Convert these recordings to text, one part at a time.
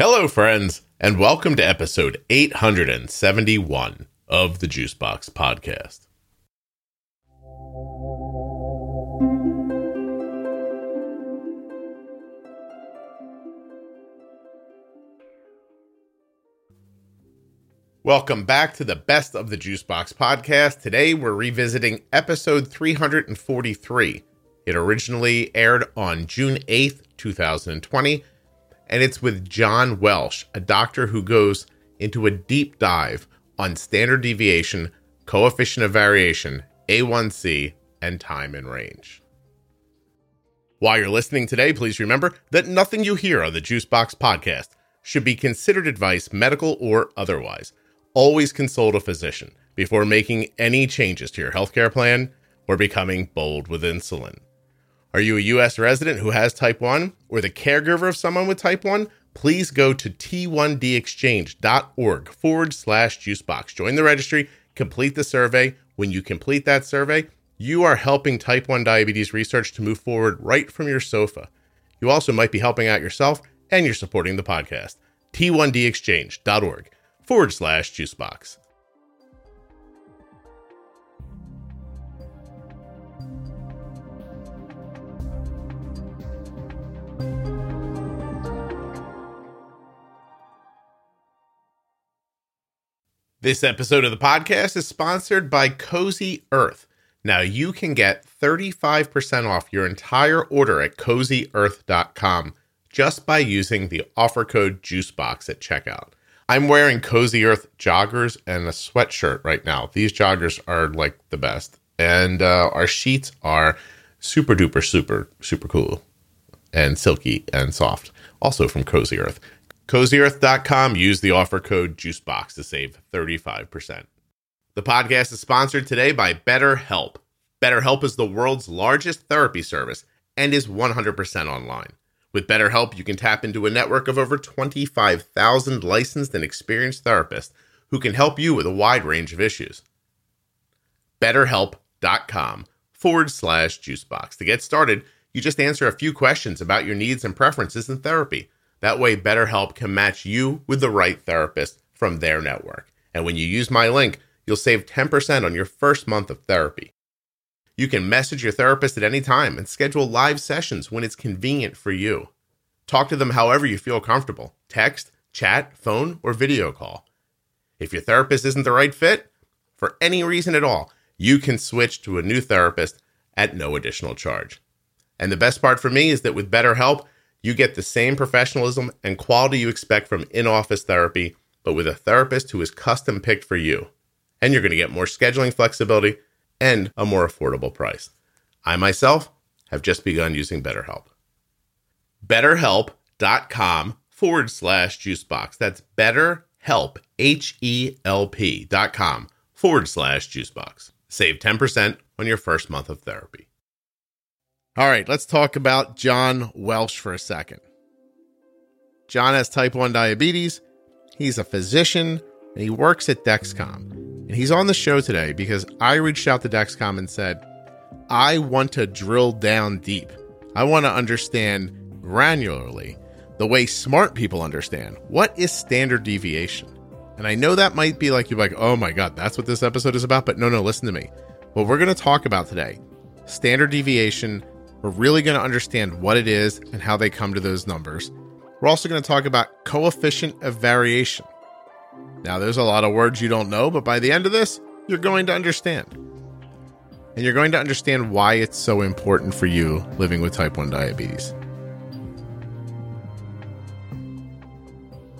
Hello, friends, and welcome to episode 871 of the Juicebox Podcast. Welcome back to the Best of the Juicebox Podcast. Today we're revisiting episode 343. It originally aired on June 8th, 2020 and it's with John Welsh, a doctor who goes into a deep dive on standard deviation, coefficient of variation, A1C, and time in range. While you're listening today, please remember that nothing you hear on the Juicebox podcast should be considered advice, medical or otherwise. Always consult a physician before making any changes to your healthcare plan or becoming bold with insulin. Are you a U.S. resident who has type 1 or the caregiver of someone with type 1? Please go to t1dexchange.org forward slash juicebox. Join the registry, complete the survey. When you complete that survey, you are helping type 1 diabetes research to move forward right from your sofa. You also might be helping out yourself and you're supporting the podcast. t1dexchange.org forward slash juicebox. This episode of the podcast is sponsored by Cozy Earth. Now you can get 35% off your entire order at cozyearth.com just by using the offer code JUICEBOX at checkout. I'm wearing Cozy Earth joggers and a sweatshirt right now. These joggers are like the best. And uh, our sheets are super duper, super, super cool and silky and soft. Also from Cozy Earth. CozyEarth.com. Use the offer code JUICEBOX to save 35%. The podcast is sponsored today by BetterHelp. BetterHelp is the world's largest therapy service and is 100% online. With BetterHelp, you can tap into a network of over 25,000 licensed and experienced therapists who can help you with a wide range of issues. BetterHelp.com forward slash juicebox. To get started, you just answer a few questions about your needs and preferences in therapy. That way, BetterHelp can match you with the right therapist from their network. And when you use my link, you'll save 10% on your first month of therapy. You can message your therapist at any time and schedule live sessions when it's convenient for you. Talk to them however you feel comfortable text, chat, phone, or video call. If your therapist isn't the right fit, for any reason at all, you can switch to a new therapist at no additional charge. And the best part for me is that with BetterHelp, you get the same professionalism and quality you expect from in office therapy, but with a therapist who is custom picked for you. And you're going to get more scheduling flexibility and a more affordable price. I myself have just begun using BetterHelp. BetterHelp.com forward slash juicebox. That's BetterHelp, H E L P dot com forward slash juicebox. Save 10% on your first month of therapy. All right, let's talk about John Welsh for a second. John has type 1 diabetes. He's a physician and he works at Dexcom. And he's on the show today because I reached out to Dexcom and said, I want to drill down deep. I want to understand granularly the way smart people understand what is standard deviation. And I know that might be like you're like, oh my God, that's what this episode is about. But no, no, listen to me. What we're going to talk about today standard deviation we're really going to understand what it is and how they come to those numbers. We're also going to talk about coefficient of variation. Now, there's a lot of words you don't know, but by the end of this, you're going to understand. And you're going to understand why it's so important for you living with type 1 diabetes.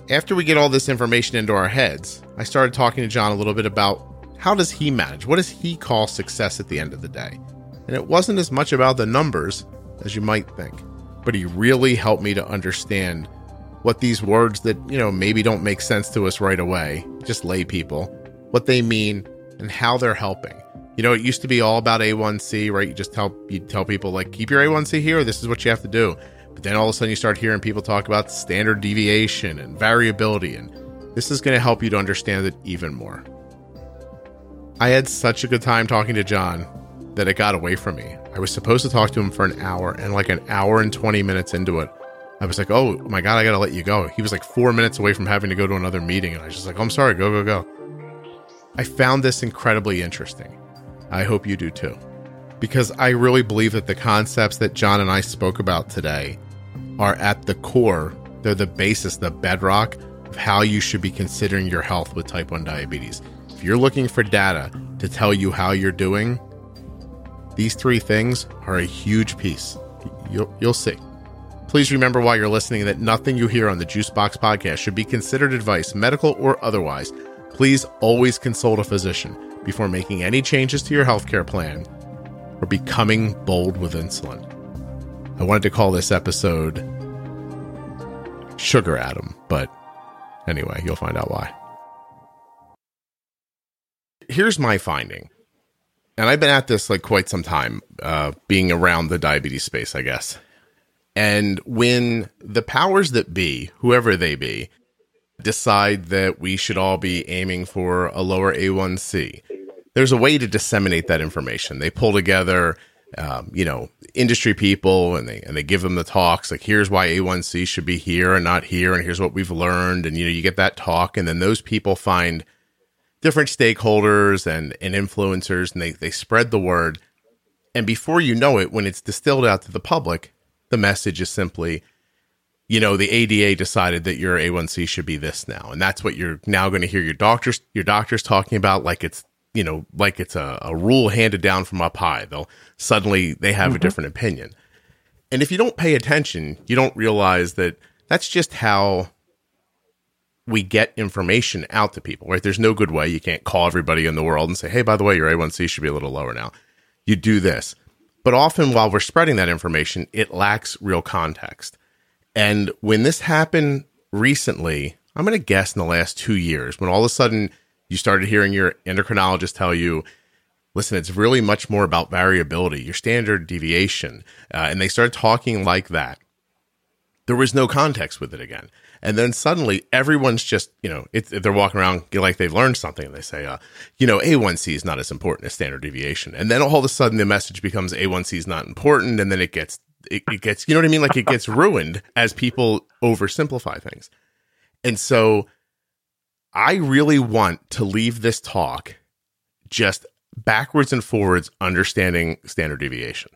After we get all this information into our heads, I started talking to John a little bit about how does he manage? What does he call success at the end of the day? And it wasn't as much about the numbers as you might think. But he really helped me to understand what these words that, you know, maybe don't make sense to us right away, just lay people, what they mean and how they're helping. You know, it used to be all about A1C, right? You just tell you tell people like keep your A1C here, this is what you have to do. But then all of a sudden you start hearing people talk about standard deviation and variability and this is going to help you to understand it even more. I had such a good time talking to John that it got away from me. I was supposed to talk to him for an hour, and like an hour and 20 minutes into it, I was like, oh my God, I got to let you go. He was like four minutes away from having to go to another meeting. And I was just like, oh, I'm sorry, go, go, go. I found this incredibly interesting. I hope you do too. Because I really believe that the concepts that John and I spoke about today are at the core, they're the basis, the bedrock of how you should be considering your health with type 1 diabetes. If you're looking for data to tell you how you're doing, these three things are a huge piece. You'll, you'll see. Please remember while you're listening that nothing you hear on the Juicebox podcast should be considered advice, medical or otherwise. Please always consult a physician before making any changes to your healthcare plan or becoming bold with insulin. I wanted to call this episode Sugar Adam, but anyway, you'll find out why. Here's my finding, and I've been at this like quite some time, uh, being around the diabetes space, I guess. And when the powers that be, whoever they be, decide that we should all be aiming for a lower A1C, there's a way to disseminate that information. They pull together, um, you know, industry people and they and they give them the talks like here's why A1C should be here and not here, and here's what we've learned, and you know you get that talk, and then those people find different stakeholders and and influencers, and they they spread the word, and before you know it, when it's distilled out to the public, the message is simply, you know, the ADA decided that your A1C should be this now, and that's what you're now going to hear your doctors your doctors talking about, like it's you know like it's a, a rule handed down from up high. They'll suddenly they have mm-hmm. a different opinion, and if you don't pay attention, you don't realize that that's just how we get information out to people. Right? There's no good way. You can't call everybody in the world and say, hey, by the way, your A1C should be a little lower now. You do this. But often while we're spreading that information, it lacks real context. And when this happened recently, I'm going to guess in the last two years, when all of a sudden you started hearing your endocrinologist tell you, listen, it's really much more about variability, your standard deviation. Uh, and they started talking like that. There was no context with it again. And then suddenly everyone's just, you know, it, they're walking around like they've learned something and they say, uh, you know, A1C is not as important as standard deviation. And then all of a sudden the message becomes A1C is not important. And then it gets, it, it gets, you know what I mean? Like it gets ruined as people oversimplify things. And so I really want to leave this talk just backwards and forwards understanding standard deviation.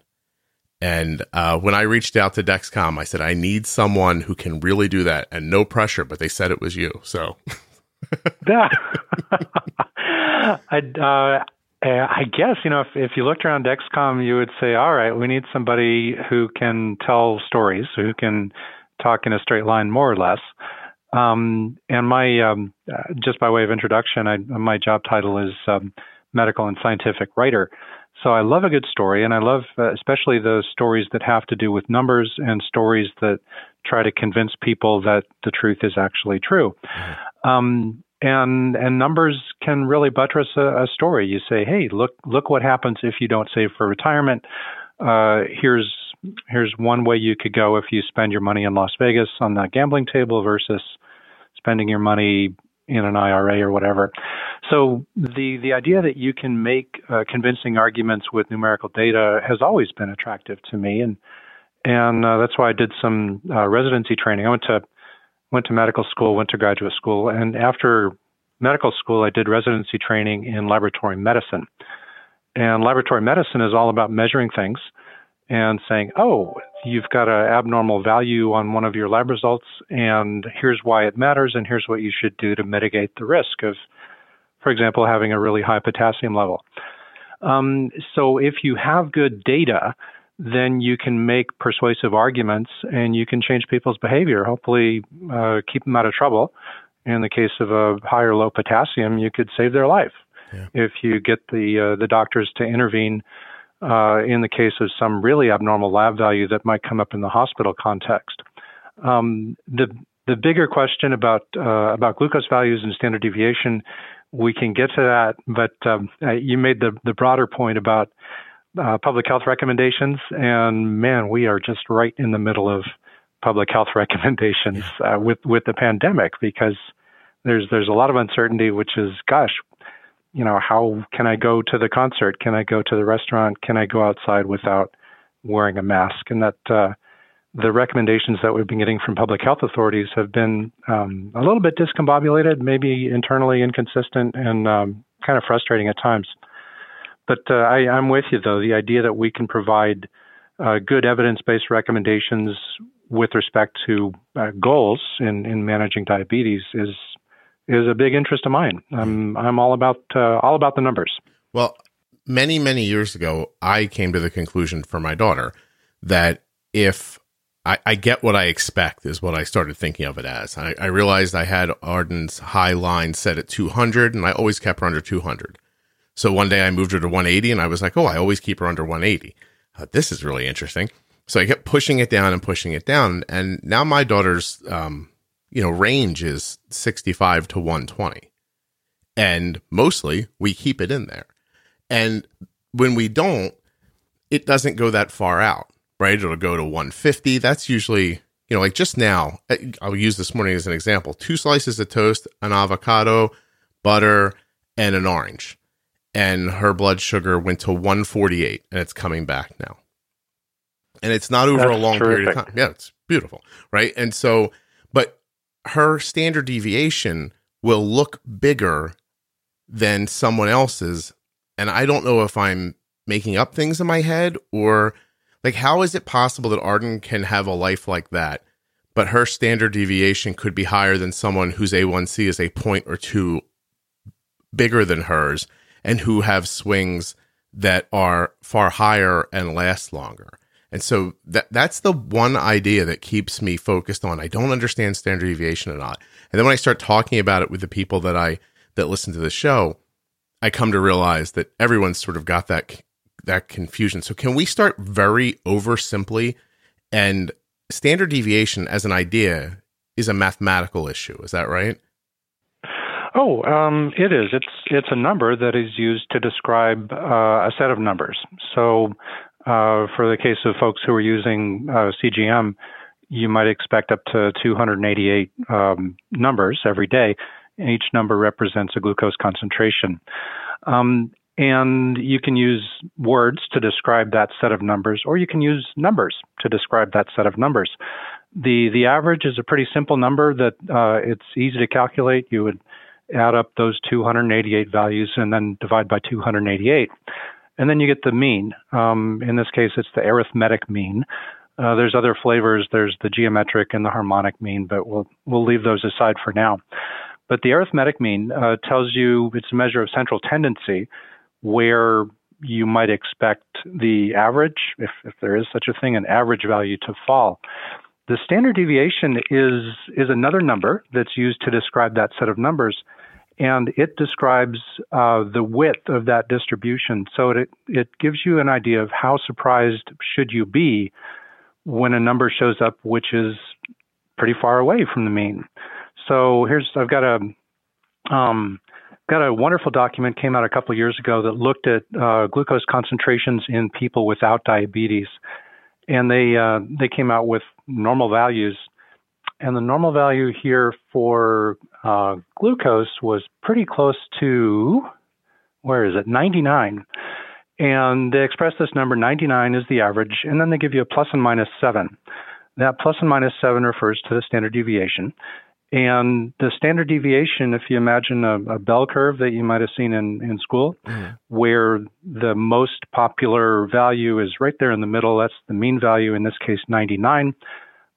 And uh, when I reached out to Dexcom, I said, I need someone who can really do that and no pressure, but they said it was you. So. I, uh, I guess, you know, if, if you looked around Dexcom, you would say, all right, we need somebody who can tell stories, who can talk in a straight line, more or less. Um, and my, um, uh, just by way of introduction, I, my job title is um, medical and scientific writer. So I love a good story, and I love uh, especially those stories that have to do with numbers and stories that try to convince people that the truth is actually true. Mm-hmm. Um, and and numbers can really buttress a, a, story. You say, hey, look look what happens if you don't save for retirement. Uh, here's here's one way you could go if you spend your money in Las Vegas on that gambling table versus spending your money in an IRA or whatever. So the the idea that you can make uh, convincing arguments with numerical data has always been attractive to me, and and uh, that's why I did some uh, residency training. I went to went to medical school, went to graduate school, and after medical school, I did residency training in laboratory medicine. And laboratory medicine is all about measuring things and saying, oh, you've got an abnormal value on one of your lab results, and here's why it matters, and here's what you should do to mitigate the risk of, for example, having a really high potassium level. Um, so if you have good data, then you can make persuasive arguments and you can change people's behavior, hopefully uh, keep them out of trouble. In the case of a high or low potassium, you could save their life yeah. if you get the uh, the doctors to intervene uh, in the case of some really abnormal lab value that might come up in the hospital context. Um, the the bigger question about uh, about glucose values and standard deviation, we can get to that. But um, uh, you made the the broader point about uh, public health recommendations, and man, we are just right in the middle of public health recommendations uh, with with the pandemic because there's there's a lot of uncertainty, which is gosh, you know, how can I go to the concert? Can I go to the restaurant? Can I go outside without wearing a mask? And that uh, the recommendations that we've been getting from public health authorities have been um, a little bit discombobulated, maybe internally inconsistent, and um, kind of frustrating at times. But uh, I, am with you, though. The idea that we can provide uh, good evidence based recommendations with respect to uh, goals in, in managing diabetes is is a big interest of mine. I'm I'm all about uh, all about the numbers. Well, many many years ago, I came to the conclusion for my daughter that if I, I get what I expect is what I started thinking of it as. I, I realized I had Arden's high line set at 200, and I always kept her under 200. So one day I moved her to 180, and I was like, oh, I always keep her under 180. Uh, this is really interesting. So I kept pushing it down and pushing it down, and now my daughter's um, you know, range is 65 to 120. And mostly we keep it in there. And when we don't, it doesn't go that far out, right? It'll go to 150. That's usually, you know, like just now, eh, I'll use this morning as an example two slices of toast, an avocado, butter, and an orange. And her blood sugar went to 148 and it's coming back now. And it's not over That's a long terrific. period of time. Yeah, it's beautiful. Right. And so, her standard deviation will look bigger than someone else's. And I don't know if I'm making up things in my head or like, how is it possible that Arden can have a life like that, but her standard deviation could be higher than someone whose A1C is a point or two bigger than hers and who have swings that are far higher and last longer? And so that that's the one idea that keeps me focused on. I don't understand standard deviation or not. And then when I start talking about it with the people that I that listen to the show, I come to realize that everyone's sort of got that that confusion. So can we start very over simply and standard deviation as an idea is a mathematical issue. Is that right? Oh, um, it is. It's it's a number that is used to describe uh, a set of numbers. So uh, for the case of folks who are using uh, CGM, you might expect up to 288 um, numbers every day. And each number represents a glucose concentration. Um, and you can use words to describe that set of numbers, or you can use numbers to describe that set of numbers. The the average is a pretty simple number that uh, it's easy to calculate. You would add up those 288 values and then divide by 288 and then you get the mean. Um, in this case, it's the arithmetic mean. Uh, there's other flavors. There's the geometric and the harmonic mean, but we'll we'll leave those aside for now. But the arithmetic mean uh, tells you it's a measure of central tendency, where you might expect the average, if, if there is such a thing, an average value to fall. The standard deviation is is another number that's used to describe that set of numbers and it describes uh, the width of that distribution. So it it gives you an idea of how surprised should you be when a number shows up which is pretty far away from the mean. So here's I've got a um, got a wonderful document came out a couple of years ago that looked at uh, glucose concentrations in people without diabetes, and they uh, they came out with normal values and the normal value here for uh, glucose was pretty close to, where is it, 99. And they express this number, 99 is the average, and then they give you a plus and minus 7. That plus and minus 7 refers to the standard deviation. And the standard deviation, if you imagine a, a bell curve that you might have seen in, in school, mm-hmm. where the most popular value is right there in the middle, that's the mean value, in this case 99.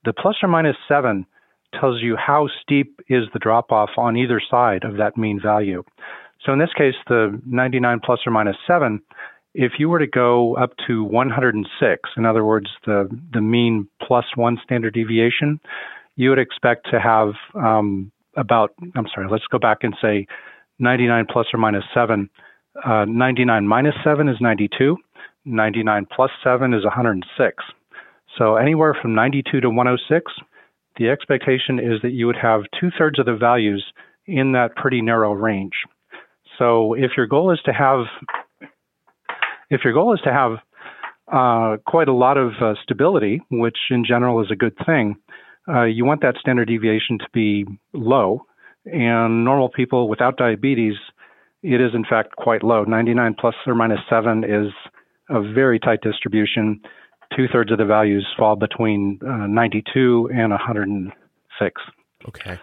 The plus or minus 7 tells you how steep is the drop off on either side of that mean value. So in this case, the 99 plus or minus 7, if you were to go up to 106, in other words, the, the mean plus one standard deviation, you would expect to have um, about, I'm sorry, let's go back and say 99 plus or minus 7. Uh, 99 minus 7 is 92. 99 plus 7 is 106. So anywhere from 92 to 106 the expectation is that you would have two thirds of the values in that pretty narrow range. So if your goal is to have if your goal is to have uh, quite a lot of uh, stability, which in general is a good thing, uh, you want that standard deviation to be low. And normal people without diabetes, it is in fact quite low. 99 plus or minus 7 is a very tight distribution. Two thirds of the values fall between uh, 92 and 106. Okay.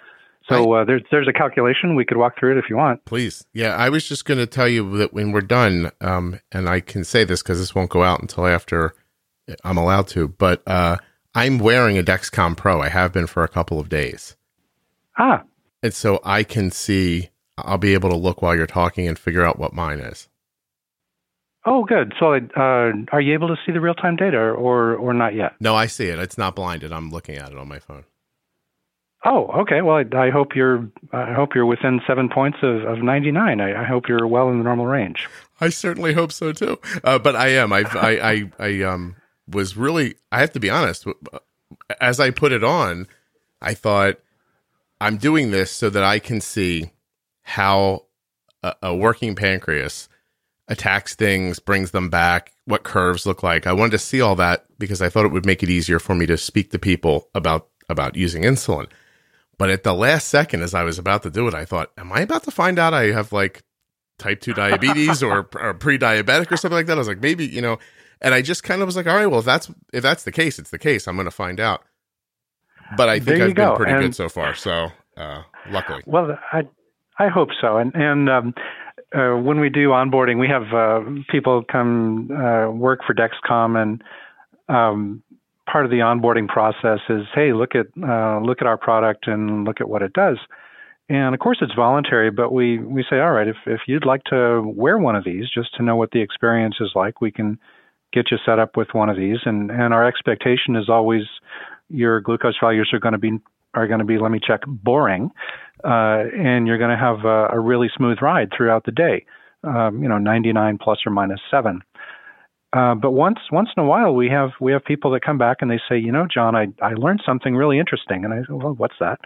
So uh, there's there's a calculation we could walk through it if you want. Please, yeah. I was just going to tell you that when we're done, um, and I can say this because this won't go out until after I'm allowed to, but uh, I'm wearing a Dexcom Pro. I have been for a couple of days. Ah. And so I can see. I'll be able to look while you're talking and figure out what mine is. Oh, good. So, uh, are you able to see the real time data, or or not yet? No, I see it. It's not blinded. I'm looking at it on my phone. Oh, okay. Well, I, I hope you're. I hope you're within seven points of, of 99. I, I hope you're well in the normal range. I certainly hope so too. Uh, but I am. I've, I I I um was really. I have to be honest. As I put it on, I thought I'm doing this so that I can see how a, a working pancreas attacks things, brings them back, what curves look like. I wanted to see all that because I thought it would make it easier for me to speak to people about about using insulin. But at the last second, as I was about to do it, I thought, "Am I about to find out I have like type two diabetes or, or pre-diabetic or something like that?" I was like, maybe you know, and I just kind of was like, "All right, well, if that's if that's the case, it's the case. I'm going to find out." But I think I've been pretty and, good so far. So uh, luckily, well, I I hope so. And and um, uh, when we do onboarding, we have uh, people come uh, work for Dexcom, and um, part of the onboarding process is, hey, look at uh, look at our product and look at what it does. And of course, it's voluntary, but we we say, all right, if if you'd like to wear one of these, just to know what the experience is like, we can get you set up with one of these. And and our expectation is always your glucose values are going to be are going to be, let me check, boring, uh, and you're going to have a, a, really smooth ride throughout the day. Um, you know, 99 plus or minus seven. Uh, but once once in a while, we have we have people that come back and they say, you know, John, I I learned something really interesting, and I say, well, what's that?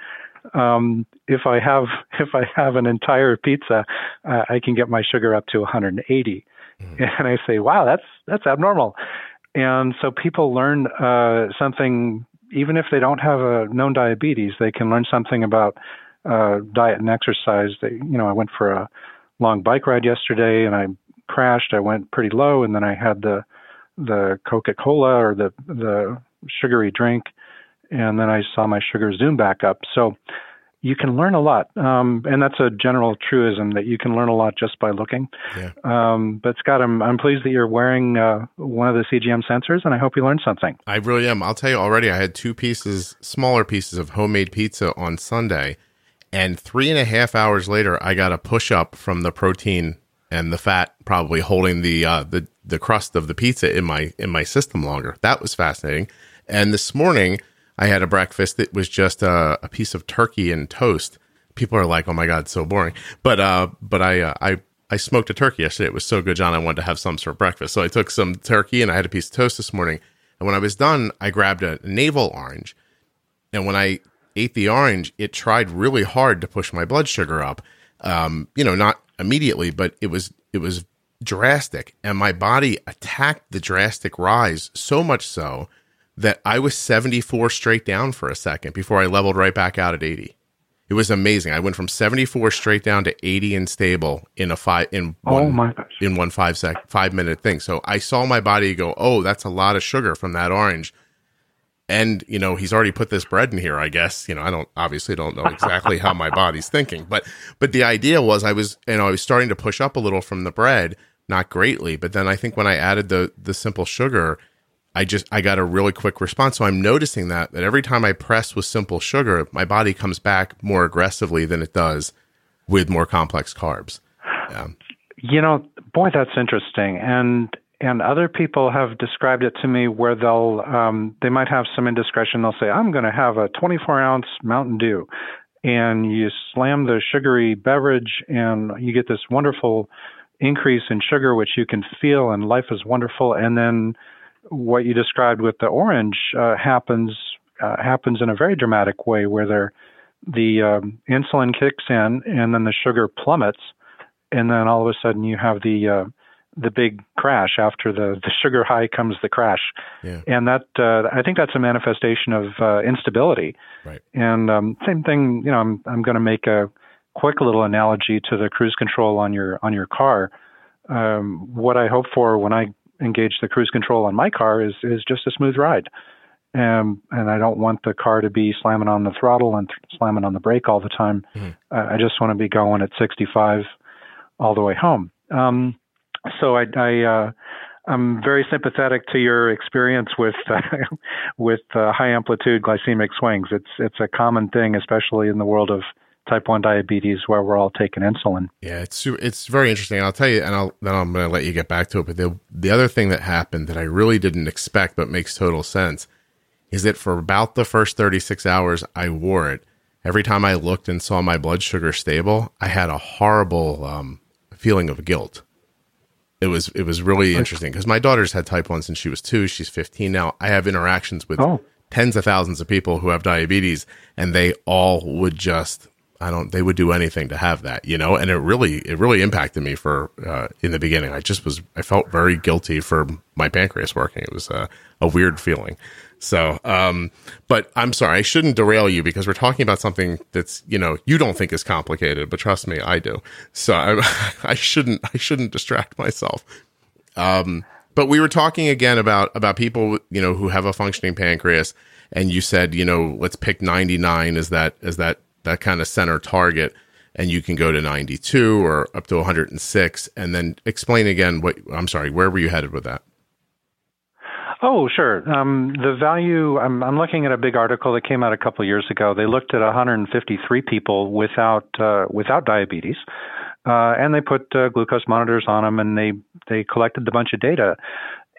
Um, if I have if I have an entire pizza, uh, I can get my sugar up to 180, mm. and I say, wow, that's that's abnormal. And so people learn uh, something even if they don't have a known diabetes, they can learn something about uh, diet and exercise. They, you know, I went for a long bike ride yesterday and I crashed. I went pretty low, and then I had the the Coca Cola or the the sugary drink, and then I saw my sugar zoom back up. So you can learn a lot, um, and that's a general truism that you can learn a lot just by looking. Yeah. Um, but Scott, I'm I'm pleased that you're wearing uh, one of the CGM sensors, and I hope you learned something. I really am. I'll tell you already. I had two pieces, smaller pieces of homemade pizza on Sunday, and three and a half hours later, I got a push up from the protein and the fat probably holding the uh, the the crust of the pizza in my in my system longer. That was fascinating. And this morning I had a breakfast that was just a, a piece of turkey and toast. People are like, "Oh my god, so boring." But uh, but I uh, I I smoked a turkey yesterday. It was so good, John. I wanted to have some sort of breakfast, so I took some turkey and I had a piece of toast this morning. And when I was done, I grabbed a navel orange. And when I ate the orange, it tried really hard to push my blood sugar up. Um, you know, not immediately, but it was it was drastic, and my body attacked the drastic rise so much so that I was 74 straight down for a second before I leveled right back out at 80. It was amazing. I went from 74 straight down to 80 and stable in a five in oh one, oh my gosh. in one five sec five minute thing. So I saw my body go, "Oh, that's a lot of sugar from that orange." And you know, he's already put this bread in here, I guess. You know, I don't obviously don't know exactly how my body's thinking, but but the idea was I was you know, I was starting to push up a little from the bread, not greatly, but then I think when I added the the simple sugar, I just I got a really quick response. So I'm noticing that that every time I press with simple sugar, my body comes back more aggressively than it does with more complex carbs. Yeah. You know, boy, that's interesting. And and other people have described it to me where they'll um, they might have some indiscretion. They'll say, "I'm going to have a 24 ounce Mountain Dew," and you slam the sugary beverage, and you get this wonderful increase in sugar, which you can feel, and life is wonderful. And then what you described with the orange uh, happens uh, happens in a very dramatic way, where the um, insulin kicks in and then the sugar plummets, and then all of a sudden you have the uh, the big crash after the the sugar high comes the crash, yeah. and that uh, I think that's a manifestation of uh, instability. Right. And um, same thing, you know, I'm I'm going to make a quick little analogy to the cruise control on your on your car. Um, what I hope for when I engage the cruise control on my car is is just a smooth ride. Um, and I don't want the car to be slamming on the throttle and th- slamming on the brake all the time. Mm-hmm. Uh, I just want to be going at 65 all the way home. Um, so I, I uh, I'm very sympathetic to your experience with uh, with uh, high amplitude glycemic swings. It's it's a common thing, especially in the world of type 1 diabetes where we're all taking insulin. Yeah, it's it's very interesting. I'll tell you and I'll then I'm going to let you get back to it, but the the other thing that happened that I really didn't expect but makes total sense is that for about the first 36 hours I wore it, every time I looked and saw my blood sugar stable, I had a horrible um, feeling of guilt. It was it was really interesting because my daughter's had type 1 since she was 2, she's 15 now. I have interactions with oh. tens of thousands of people who have diabetes and they all would just I don't. They would do anything to have that, you know. And it really, it really impacted me for uh, in the beginning. I just was, I felt very guilty for my pancreas working. It was a, a weird feeling. So, um, but I'm sorry, I shouldn't derail you because we're talking about something that's, you know, you don't think is complicated, but trust me, I do. So I, I shouldn't, I shouldn't distract myself. Um, but we were talking again about about people, you know, who have a functioning pancreas, and you said, you know, let's pick 99 as that as that that kind of center target and you can go to 92 or up to 106 and then explain again what i'm sorry where were you headed with that? Oh sure. Um, the value I'm, I'm, looking at a big article that came out a couple years ago. They looked at 153 people without uh, without diabetes uh, and they put uh, glucose monitors on them and they they collected a bunch of data.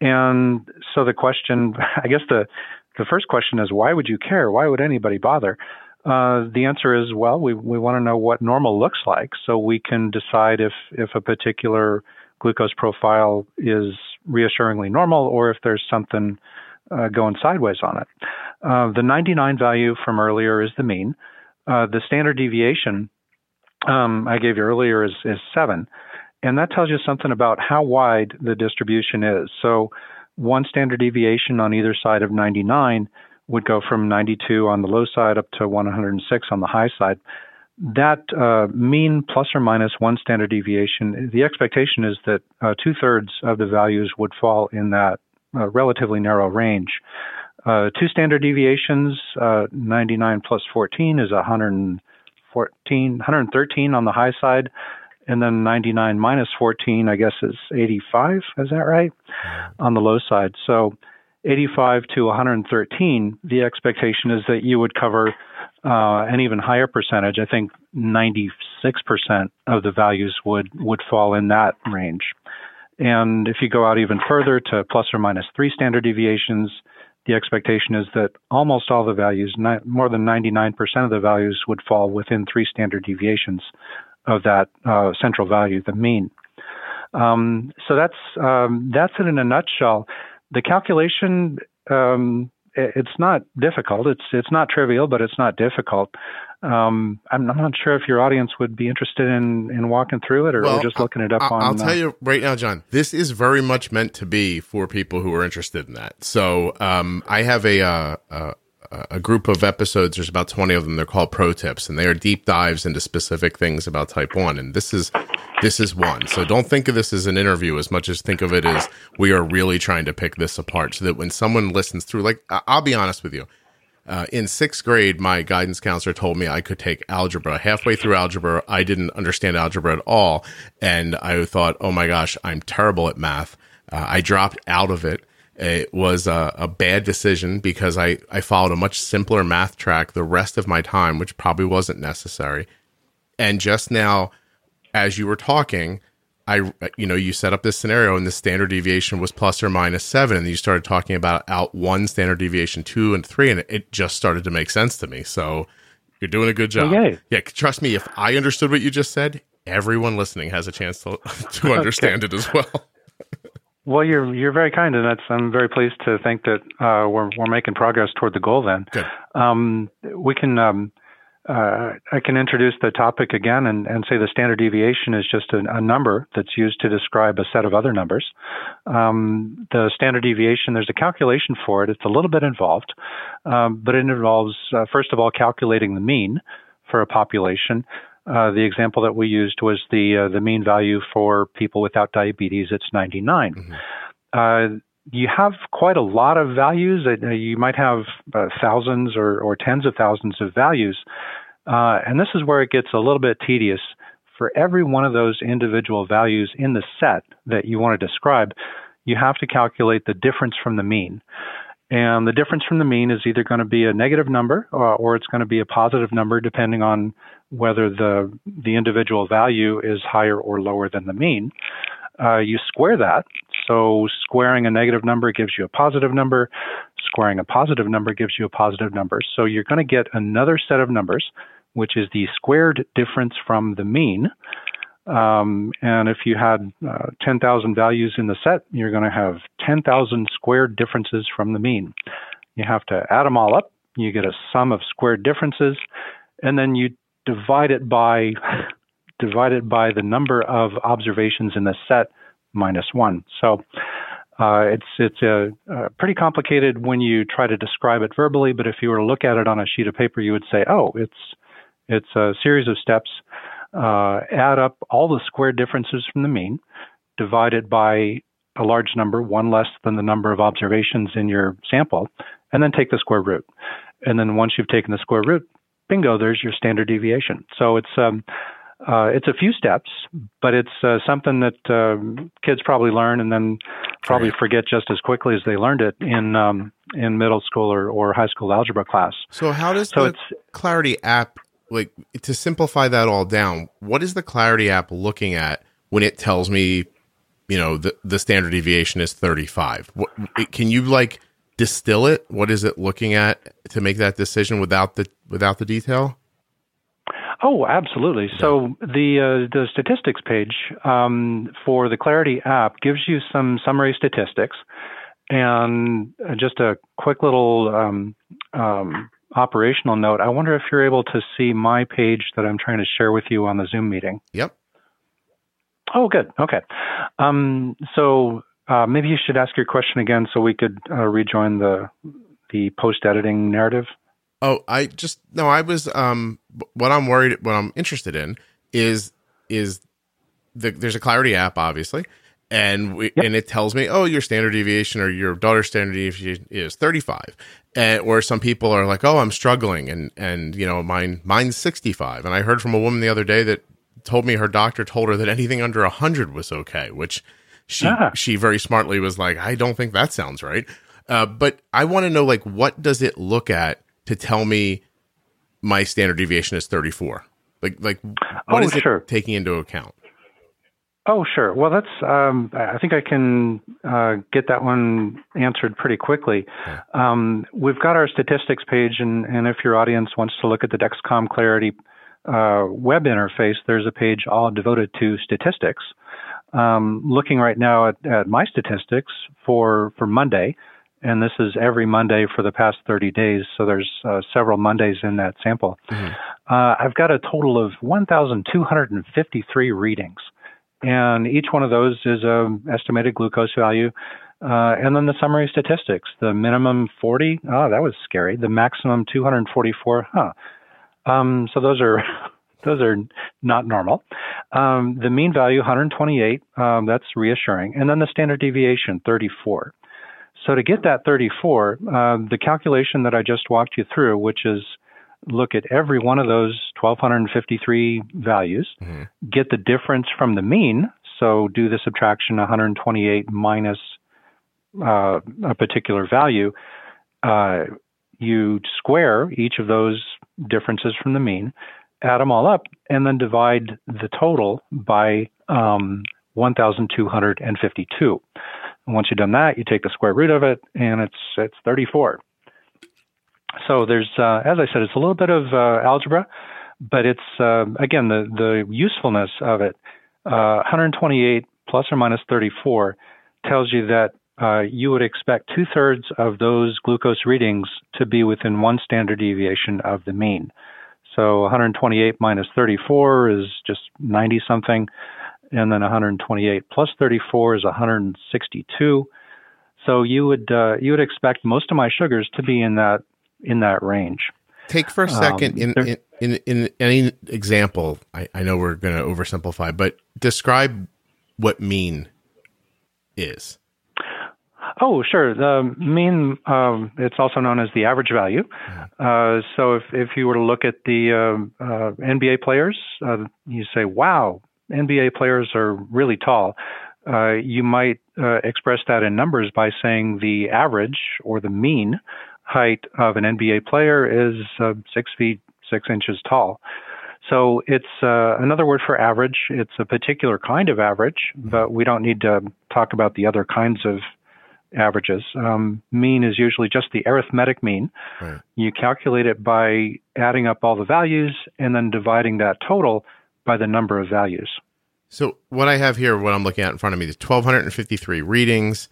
And so the question i guess the the first question is why would you care? Why would anybody bother uh, the answer is well, we we want to know what normal looks like, so we can decide if if a particular glucose profile is reassuringly normal or if there's something uh, going sideways on it. Uh, the 99 value from earlier is the mean. Uh, the standard deviation um, I gave you earlier is is seven, and that tells you something about how wide the distribution is. So one standard deviation on either side of 99 would go from 92 on the low side up to 106 on the high side. That uh, mean plus or minus one standard deviation, the expectation is that uh, two thirds of the values would fall in that uh, relatively narrow range. Uh, two standard deviations, uh, 99 plus 14 is 114, 113 on the high side, and then 99 minus 14, I guess, is 85. Is that right? On the low side. So 85 to 113, the expectation is that you would cover uh, an even higher percentage. I think 96% of the values would, would fall in that range. And if you go out even further to plus or minus three standard deviations, the expectation is that almost all the values, more than 99% of the values, would fall within three standard deviations of that uh, central value, the mean. Um, so that's um, that's it in a nutshell the calculation um, it's not difficult. It's it's not trivial, but it's not difficult. Um, I'm, I'm, not sure if your audience would be interested in in walking through it or, well, or just looking it up I, on. I'll tell uh, you right now, John. This is very much meant to be for people who are interested in that. So um, I have a, uh, uh, a group of episodes. There's about 20 of them. They're called Pro Tips, and they are deep dives into specific things about Type One. And this is this is one. So don't think of this as an interview as much as think of it as we are really trying to pick this apart, so that when someone listens through, like I'll be honest with you. Uh, in sixth grade, my guidance counselor told me I could take algebra. Halfway through algebra, I didn't understand algebra at all. And I thought, oh my gosh, I'm terrible at math. Uh, I dropped out of it it was a, a, bad decision because I, I followed a much simpler math track the rest of my time, which probably wasn't necessary. And just now, as you were talking, I, you know, you set up this scenario and the standard deviation was plus or minus seven. And you started talking about out one standard deviation, two and three, and it just started to make sense to me. So you're doing a good job. Okay. Yeah. Trust me, if I understood what you just said, everyone listening has a chance to, to understand okay. it as well. Well, you're you're very kind, and that's I'm very pleased to think that uh, we're we're making progress toward the goal. Then, Um, we can um, uh, I can introduce the topic again and, and say the standard deviation is just a, a, number that's used to describe a set of other numbers. Um, the standard deviation, there's a calculation for it. It's a little bit involved, um, but it involves uh, first of all calculating the mean for a population. Uh, the example that we used was the uh, the mean value for people without diabetes. It's 99. Mm-hmm. uh, you have quite a lot of values. Uh, you might have uh, thousands or, or, tens of thousands of values. Uh, and this is where it gets a little bit tedious. For every one of those individual values in the set that you want to describe, you have to calculate the difference from the mean. And the difference from the mean is either going to be a negative number or, or it's going to be a positive number, depending on whether the the individual value is higher or lower than the mean. Uh, you square that. So squaring a negative number gives you a positive number. Squaring a positive number gives you a positive number. So you're going to get another set of numbers, which is the squared difference from the mean. Um, and if you had uh, 10,000 values in the set, you're going to have 10,000 squared differences from the mean. You have to add them all up. You get a sum of squared differences, and then you divide it by divide it by the number of observations in the set minus one. So uh, it's it's a, a, pretty complicated when you try to describe it verbally. But if you were to look at it on a sheet of paper, you would say, "Oh, it's it's a series of steps. Uh, add up all the square differences from the mean, divide it by a large number, one less than the number of observations in your sample, and then take the square root. And then once you've taken the square root, bingo, there's your standard deviation. So it's um, uh, it's a few steps, but it's uh, something that uh, kids probably learn and then probably right. forget just as quickly as they learned it in um, in middle school or, or high school algebra class. So how does so the Clarity app like to simplify that all down? What is the Clarity app looking at when it tells me, you know, the the standard deviation is thirty five? What can you like? distill it? What is it looking at to make that decision without the without the detail? Oh, absolutely. So the uh, the statistics page um, for the Clarity app gives you some summary statistics, and just a quick little um, um, operational note. I wonder if you're able to see my page that I'm trying to share with you on the Zoom meeting. Yep. Oh, good. Okay. Um, so uh, maybe you should ask your question again so we could uh, rejoin the the post editing narrative. Oh, I just no. I was um. What I'm worried, what I'm interested in is is the, there's a Clarity app, obviously, and we, yep. and it tells me, oh, your standard deviation or your daughter's standard deviation is 35, and or some people are like, oh, I'm struggling, and and you know, mine mine's 65, and I heard from a woman the other day that told me her doctor told her that anything under 100 was okay, which she ah. she very smartly was like, I don't think that sounds right. Uh, but I want to know like what does it look at to tell me my standard deviation is 34? Like like what oh, is sure. it taking into account? Oh, sure. Well, that's. Um, I think I can uh, get that one answered pretty quickly. Um, we've got our statistics page, and, and if your audience wants to look at the Dexcom Clarity uh, web interface, there's a page all devoted to statistics um, looking right now at, at my statistics for for Monday, and this is every Monday for the past 30 days. So there's uh, several Mondays in that sample. Mm-hmm. Uh, I've got a total of 1,253 readings, and each one of those is a estimated glucose value. Uh, and then the summary statistics: the minimum 40. Oh, that was scary. The maximum 244. Huh. Um, so those are those are not normal. Um, the mean value 128, um, that's reassuring, and then the standard deviation 34. So to get that 34, uh, the calculation that I just walked you through, which is look at every one of those 1253 values, mm-hmm. get the difference from the mean. So do the subtraction 128 minus uh, a particular value. Uh, you square each of those differences from the mean add them all up, and then divide the total by um, 1,252. And once you've done that, you take the square root of it, and it's it's 34. So there's, uh, as I said, it's a little bit of uh, algebra, but it's uh, again the the usefulness of it. Uh, 128 plus or minus 34 tells you that uh, you would expect two thirds of those glucose readings to be within one standard deviation of the mean. So 128 minus 34 is just 90 something, and then 128 plus 34 is 162. So you would uh, you would expect most of my sugars to be in that in that range. Take for a second um, in, in, in in any example. I, I know we're going to oversimplify, but describe what mean is. Oh, sure. The mean, um, it's also known as the average value. Uh, so if, if you were to look at the uh, uh, NBA players, uh, you say, wow, NBA players are really tall. Uh, you might uh, express that in numbers by saying the average or the mean height of an NBA player is six feet six inches tall. So it's uh, another word for average. It's a particular kind of average, but we don't need to talk about the other kinds of averages. Um, mean is usually just the arithmetic mean. Right. You calculate it by adding up all the values and then dividing that total by the number of values. So what I have here, what I'm looking at in front of me, is 1,253 readings.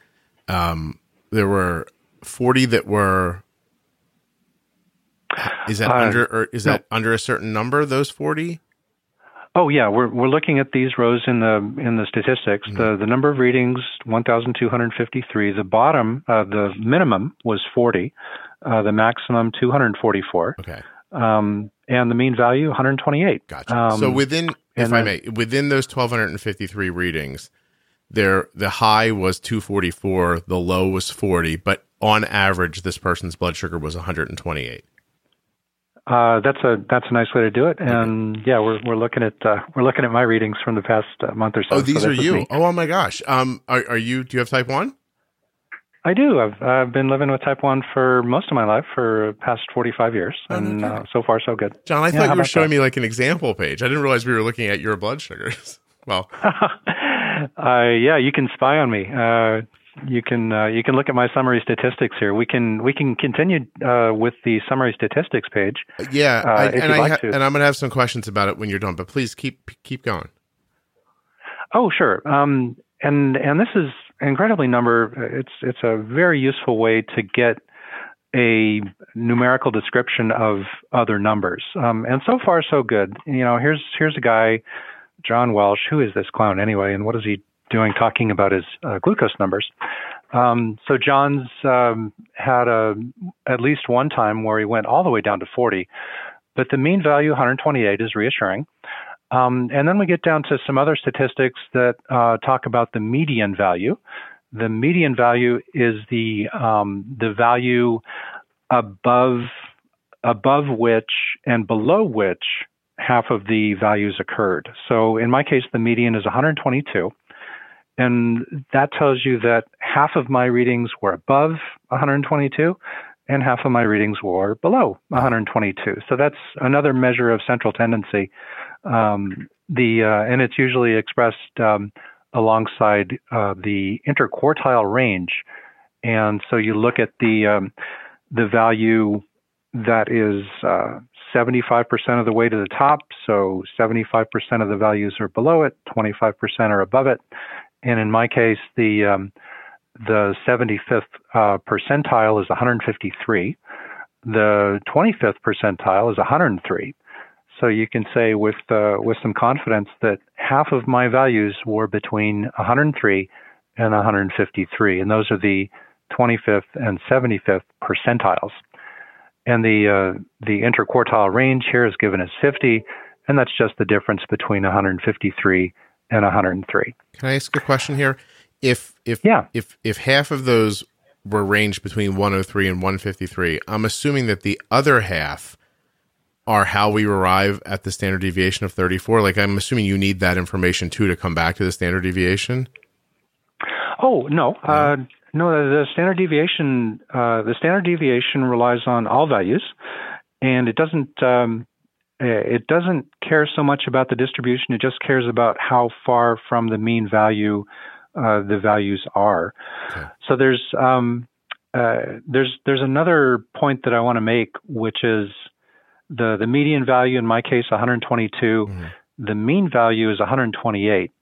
Um, there were 40 that were is that uh, under or is no. that under a certain number? Those forty. Oh yeah, we're we're looking at these rows in the in the statistics. Mm-hmm. The the number of readings 1,253. The bottom, uh, the minimum was 40, uh, the maximum 244. Okay. Um, and the mean value 128. Gotcha. Um, so within, if then, I may, within those 1,253 readings, there the high was 244, the low was 40, but on average, this person's blood sugar was 128. Uh, that's a that's a nice way to do it, and yeah, we're we're looking at uh, we're looking at my readings from the past uh, month or so. Oh, these so are you. Oh, oh my gosh. Um, are are you? Do you have type one? I do. I've I've been living with type one for most of my life for past forty five years, oh, and okay. uh, so far so good. John, I yeah, thought you were showing that? me like an example page. I didn't realize we were looking at your blood sugars. well, uh, yeah, you can spy on me. Uh, you can uh, you can look at my summary statistics here. We can we can continue uh, with the summary statistics page. Yeah, uh, I, and I like ha- and I'm going to have some questions about it when you're done. But please keep keep going. Oh sure, um, and and this is incredibly number. It's it's a very useful way to get a numerical description of other numbers. Um, and so far so good. You know, here's here's a guy, John Welsh. Who is this clown anyway? And what does he doing talking about his uh, glucose numbers. Um, so John's um, had a at least one time where he went all the way down to 40, but the mean value 128 is reassuring. Um, and then we get down to some other statistics that uh, talk about the median value. The median value is the um, the value above above which and below which half of the values occurred. So in my case, the median is 122. And that tells you that half of my readings were above 122 and half of my readings were below 122. So that's another measure of central tendency. Um, the uh, and it's usually expressed um, alongside uh, the interquartile range. And so you look at the um, the value that is uh, 75% of the way to the top. So 75% of the values are below it, 25% are above it, and in my case, the um, the 75th uh, percentile is 153. The 25th percentile is 103. So you can say with uh, with some confidence that half of my values were between 103 and 153, and those are the 25th and 75th percentiles. And the uh, the interquartile range here is given as 50, and that's just the difference between 153 and 103. Can I ask a question here? If if yeah. if if half of those were ranged between 103 and 153, I'm assuming that the other half are how we arrive at the standard deviation of 34. Like I'm assuming you need that information too to come back to the standard deviation. Oh no, uh, no. The standard deviation, uh, the standard deviation relies on all values, and it doesn't. Um, it doesn't care so much about the distribution. It just cares about how far from the mean value uh, the values are. Okay. So there's um, uh, there's there's another point that I want to make, which is the the median value in my case 122. Mm-hmm. The mean value is 128.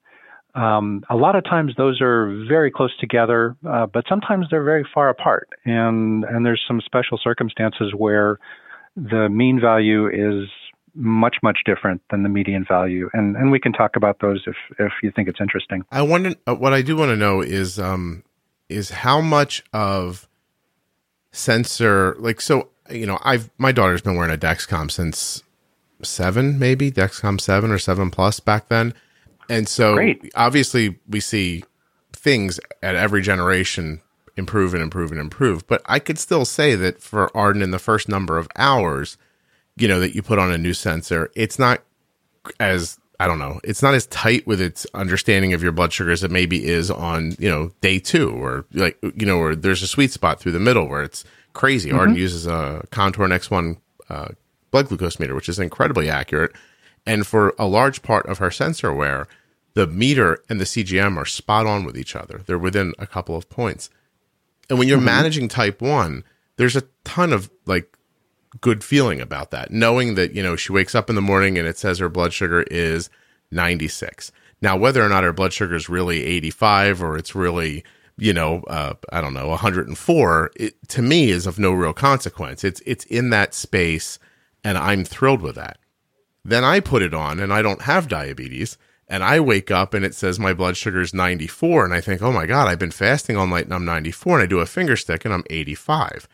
Um, a lot of times those are very close together, uh, but sometimes they're very far apart, and and there's some special circumstances where the mean value is much much different than the median value and and we can talk about those if if you think it's interesting i wonder uh, what i do want to know is um is how much of sensor like so you know i've my daughter's been wearing a dexcom since seven maybe dexcom 7 or 7 plus back then and so Great. obviously we see things at every generation improve and improve and improve. But I could still say that for Arden in the first number of hours, you know, that you put on a new sensor, it's not as I don't know, it's not as tight with its understanding of your blood sugar as it maybe is on, you know, day two or like, you know, where there's a sweet spot through the middle where it's crazy. Mm-hmm. Arden uses a Contour Next1 uh, blood glucose meter, which is incredibly accurate. And for a large part of her sensor wear, the meter and the CGM are spot on with each other. They're within a couple of points. And when you're mm-hmm. managing type 1, there's a ton of like good feeling about that, knowing that, you know, she wakes up in the morning and it says her blood sugar is 96. Now, whether or not her blood sugar is really 85 or it's really, you know, uh, I don't know, 104, it, to me is of no real consequence. It's, it's in that space and I'm thrilled with that. Then I put it on and I don't have diabetes and I wake up and it says my blood sugar is 94 and I think, "Oh my god, I've been fasting all night and I'm 94." And I do a finger stick and I'm 85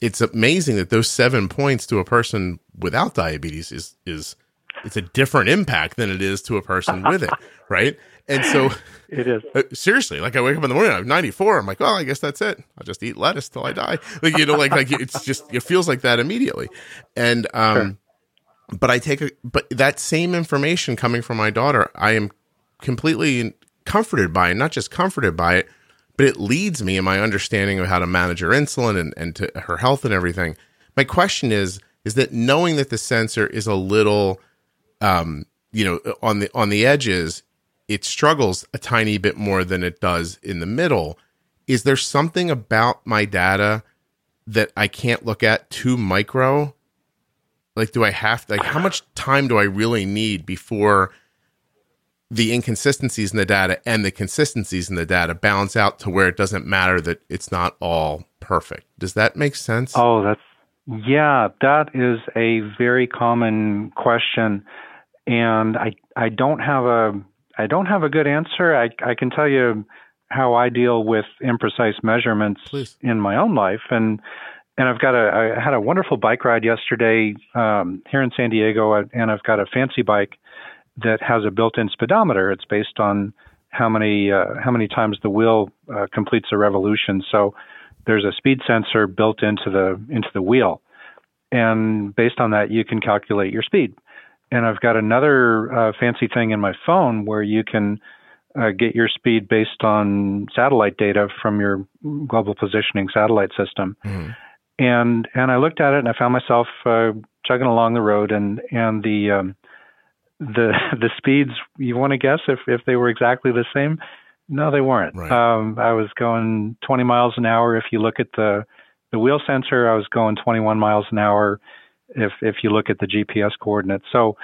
it's amazing that those seven points to a person without diabetes is is it's a different impact than it is to a person with it, right? And so it is uh, seriously like I wake up in the morning, I'm 94. I'm like, well, I guess that's it. I'll just eat lettuce till I die. Like you know, like like it's just it feels like that immediately. And um, sure. but I take a but that same information coming from my daughter, I am completely comforted by, and not just comforted by it, but it leads me in my understanding of how to manage her insulin and, and to her health and everything. My question is, is that knowing that the sensor is a little, um, you know, on the, on the edges, it struggles a tiny bit more than it does in the middle. Is there something about my data that I can't look at too micro? Like, do I have like how much time do I really need before the inconsistencies in the data and the consistencies in the data balance out to where it doesn't matter that it's not all perfect. Does that make sense? Oh, that's yeah, that is a very common question and I I don't have a I don't have a good answer. I I can tell you how I deal with imprecise measurements Please. in my own life and and I've got a I had a wonderful bike ride yesterday um, here in San Diego and I've got a fancy bike that has a built-in speedometer. It's based on how many uh, how many times the wheel uh, completes a revolution. So there's a speed sensor built into the into the wheel, and based on that, you can calculate your speed. And I've got another uh, fancy thing in my phone where you can uh, get your speed based on satellite data from your global positioning satellite system. Mm-hmm. And and I looked at it and I found myself uh, chugging along the road and and the um, the the speeds you want to guess if if they were exactly the same? No they weren't. Right. um, i was going 20 miles an hour. If you look at the the wheel sensor i was going 21 miles an hour if if you look at the gps coordinates. So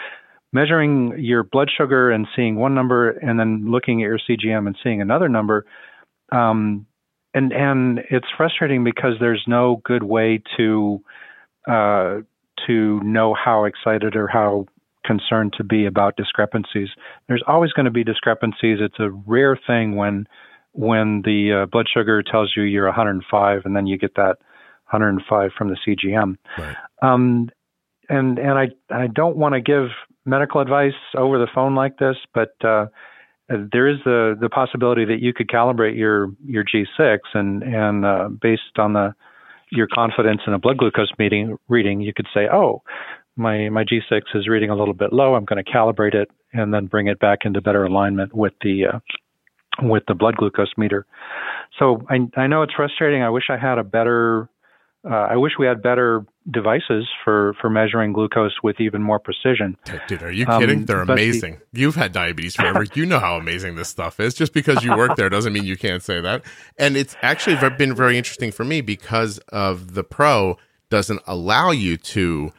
measuring your blood sugar and seeing one number and then looking at your cgm and seeing another number um, and and it's frustrating because there's no good way to uh, to know how excited or how concerned to be about discrepancies. There's always going to be discrepancies. It's a rare thing when when the uh, blood sugar tells you you're 105 and then you get that 105 from the CGM. Right. Um, and and I I don't want to give medical advice over the phone like this, but uh, there is the the possibility that you could calibrate your your G6 and and uh, based on the your confidence in a blood glucose meeting reading, you could say, oh, my my G6 is reading a little bit low. I'm going to calibrate it and then bring it back into better alignment with the uh, with the blood glucose meter. So I I know it's frustrating. I wish I had a better uh, I wish we had better devices for, for measuring glucose with even more precision. Dude, are you kidding? Um, They're amazing. The, You've had diabetes forever. you know how amazing this stuff is. Just because you work there doesn't mean you can't say that. And it's actually been very interesting for me because of the Pro doesn't allow you to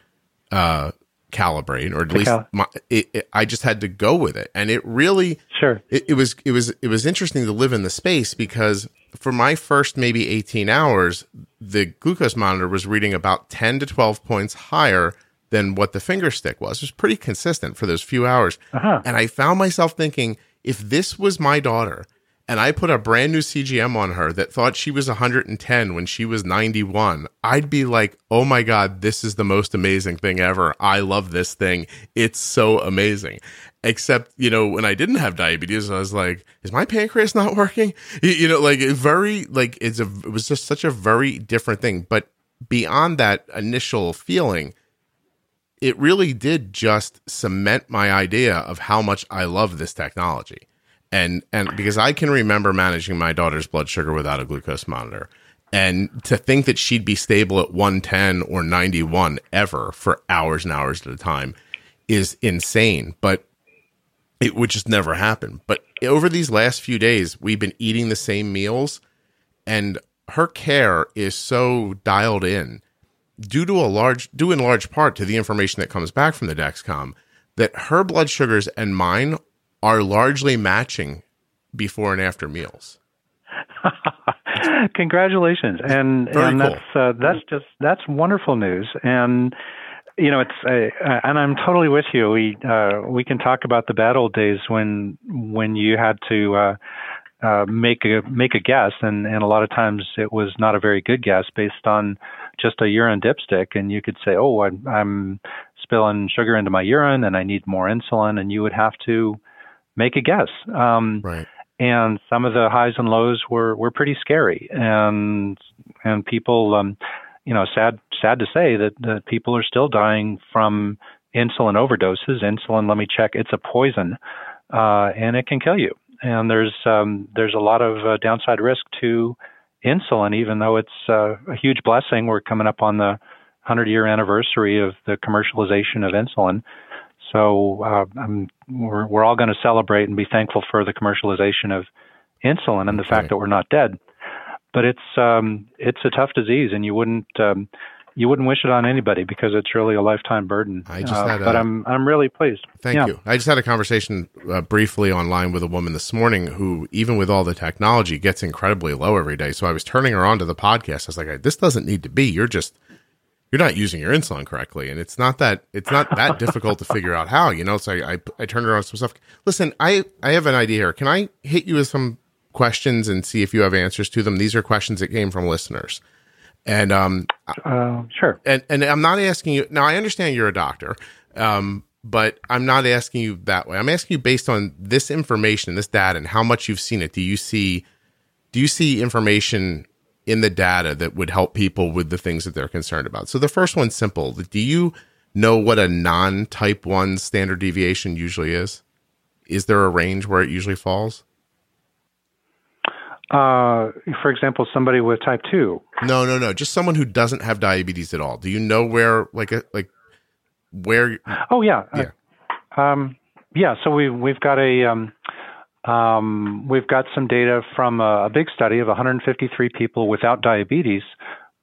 uh, calibrate, or at least cal- my, it, it, I just had to go with it, and it really sure it, it, was it was it was interesting to live in the space because for my first maybe eighteen hours, the glucose monitor was reading about ten to twelve points higher than what the finger stick was. It was pretty consistent for those few hours, uh-huh. and I found myself thinking, if this was my daughter and I put a brand new CGM on her that thought she was 110 when she was 91, I'd be like, oh my God, this is the most amazing thing ever. I love this thing. It's so amazing. Except, you know, when I didn't have diabetes, I was like, is my pancreas not working? You know, like very, like it's a, it was just such a very different thing. But beyond that initial feeling, it really did just cement my idea of how much I love this technology. And and because I can remember managing my daughter's blood sugar without a glucose monitor. And to think that she'd be stable at 110 or 91 ever for hours and hours at a time is insane. But it would just never happen. But over these last few days, we've been eating the same meals, and her care is so dialed in due to a large due in large part to the information that comes back from the Dexcom that her blood sugars and mine are largely matching before and after meals. Congratulations, and Very and cool. that's uh, that's just that's wonderful news, and you know it's uh, and I'm totally with you. We uh, we can talk about the bad old days when when you had to uh, uh, make a make a guess, and and a lot of times it was not a very good guess based on just a urine dipstick, and you could say, oh, I'm, I'm spilling sugar into my urine, and I need more insulin, and you would have to make a guess. Um, Right. and some of the highs and lows were were pretty scary. And and people um you know sad sad to say that that people are still dying from insulin overdoses. Insulin let me check it's a poison uh and it can kill you. And there's um there's a lot of uh, downside risk to insulin even though it's uh, a huge blessing. We're coming up on the 100 year anniversary of the commercialization of insulin so uh, I'm, we're, we're all going to celebrate and be thankful for the commercialization of insulin and the Right. fact that we're not dead. But it's um, it's a tough disease, and you wouldn't um, you wouldn't wish it on anybody because it's really a lifetime burden. I just Uh, had but a- I'm I'm really pleased. Thank Yeah. you. I just had a conversation uh, briefly online with a woman this morning who, even with all the technology, gets incredibly low every day. So I was turning her on to the podcast. I was like, "This doesn't need to be. You're just you're not using your insulin correctly, and it's not that it's not that difficult to figure out how. You know." So I, I I turned around some stuff. Listen, I I have an idea here. Can I hit you with some questions and see if you have answers to them? These are questions that came from listeners, and um, Uh, sure. and and I'm not asking you now. I understand you're a doctor, um, but I'm not asking you that way. I'm asking you based on this information, this data, and how much you've seen it. Do you see, do you see information in the data that would help people with the things that they're concerned about? So the first one's simple. Do you know what a non-type one standard deviation usually is? Is there a range where it usually falls? Uh, for example, somebody with type two. No, no, no. Just someone who doesn't have diabetes at all. Do you know where, like, a, like, where? Oh yeah. Yeah. Uh, um, yeah. So we we've got a um, um, we've got some data from a, a big study of 153 people without diabetes.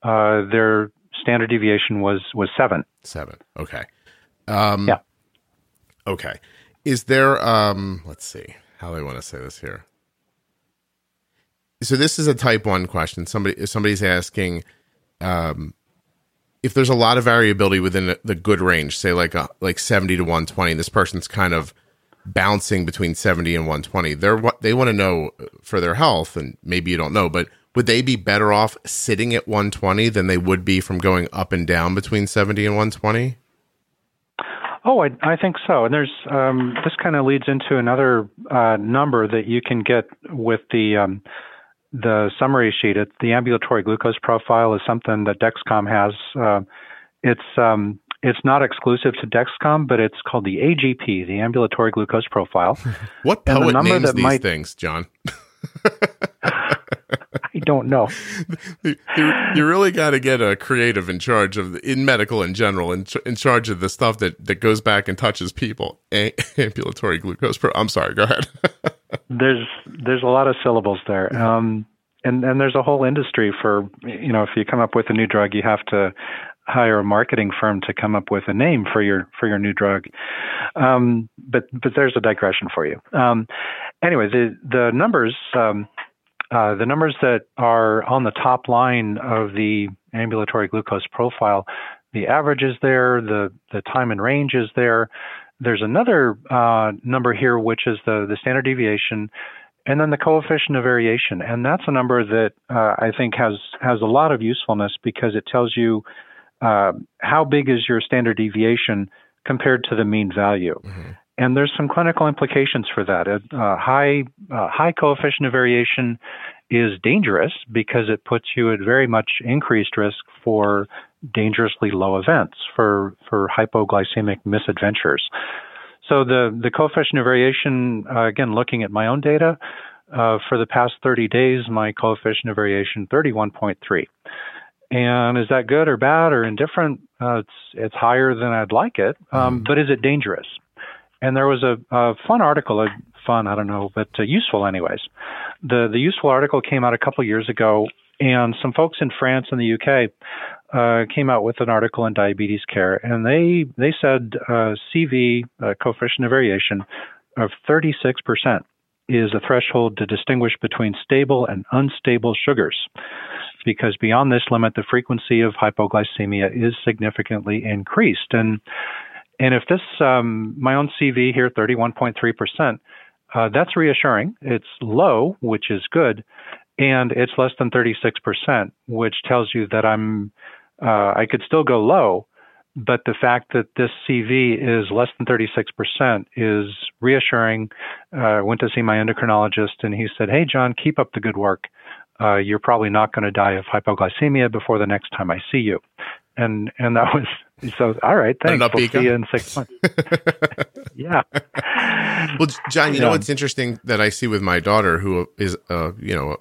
Uh, their standard deviation was was seven. Seven. Okay. Um, Yeah. Okay. Is there? Um, let's see how do I want to say this here. So this is a type one question. Somebody, somebody's asking, um, if there's a lot of variability within the- good range, say like a like seventy to one twenty, this person's kind of bouncing between seventy and one twenty. They're what they want to know for their health, and maybe you don't know, but would they be better off sitting at one twenty than they would be from going up and down between seventy and one twenty? Oh, I, I think so. And there's um, this kind of leads into another uh, number that you can get with the um, the summary sheet. It, the ambulatory glucose profile is something that Dexcom has. Uh, it's um, it's not exclusive to Dexcom, but it's called the AGP, the ambulatory glucose profile. What And the poet number names that these might- things, John? I don't know. you, you really got to get a creative in charge of the, in medical in general, in, in charge of the stuff that, that goes back and touches people. A- ambulatory glucose. Pro- I'm sorry. Go ahead. there's there's a lot of syllables there um and and there's a whole industry for you know if you come up with a new drug you have to hire a marketing firm to come up with a name for your for your new drug. Um but but there's a digression for you. Um anyway the the numbers um uh, the numbers that are on the top line of the ambulatory glucose profile, the average is there, the, the time in range is there. There's another uh, number here, which is the, the standard deviation, and then the coefficient of variation, and that's a number that uh, I think has has a lot of usefulness because it tells you uh, how big is your standard deviation compared to the mean value. Mm-hmm. And there's some clinical implications for that. A, a high a high coefficient of variation is dangerous because it puts you at very much increased risk for dangerously low events, for for hypoglycemic misadventures. So the the coefficient of variation, uh, again, looking at my own data, uh, for the past 30 days, my coefficient of variation 31.3. And is that good or bad or indifferent? Uh, it's it's higher than I'd like it, um, mm. but is it dangerous? And there was a, a fun article, a fun, I don't know, but uh, useful anyways. The the useful article came out a couple years ago, and some folks in France and the UK uh, came out with an article in Diabetes Care, and they they said uh, CV uh, coefficient of variation of 36 percent is a threshold to distinguish between stable and unstable sugars. Because beyond this limit, the frequency of hypoglycemia is significantly increased. And and if this, um, my own CV here, 31.3%, uh, that's reassuring. It's low, which is good, and it's less than 36%, which tells you that I'm, uh, I could still go low, but the fact that this CV is less than 36% is reassuring. Uh, I went to see my endocrinologist, and he said, "Hey, John, keep up the good work. Uh, you're probably not going to die of hypoglycemia before the next time I see you." And and that was so. All right, thanks. We'll see you in six months. yeah. Well, John, you yeah. know what's interesting that I see with my daughter, who is, uh, you know,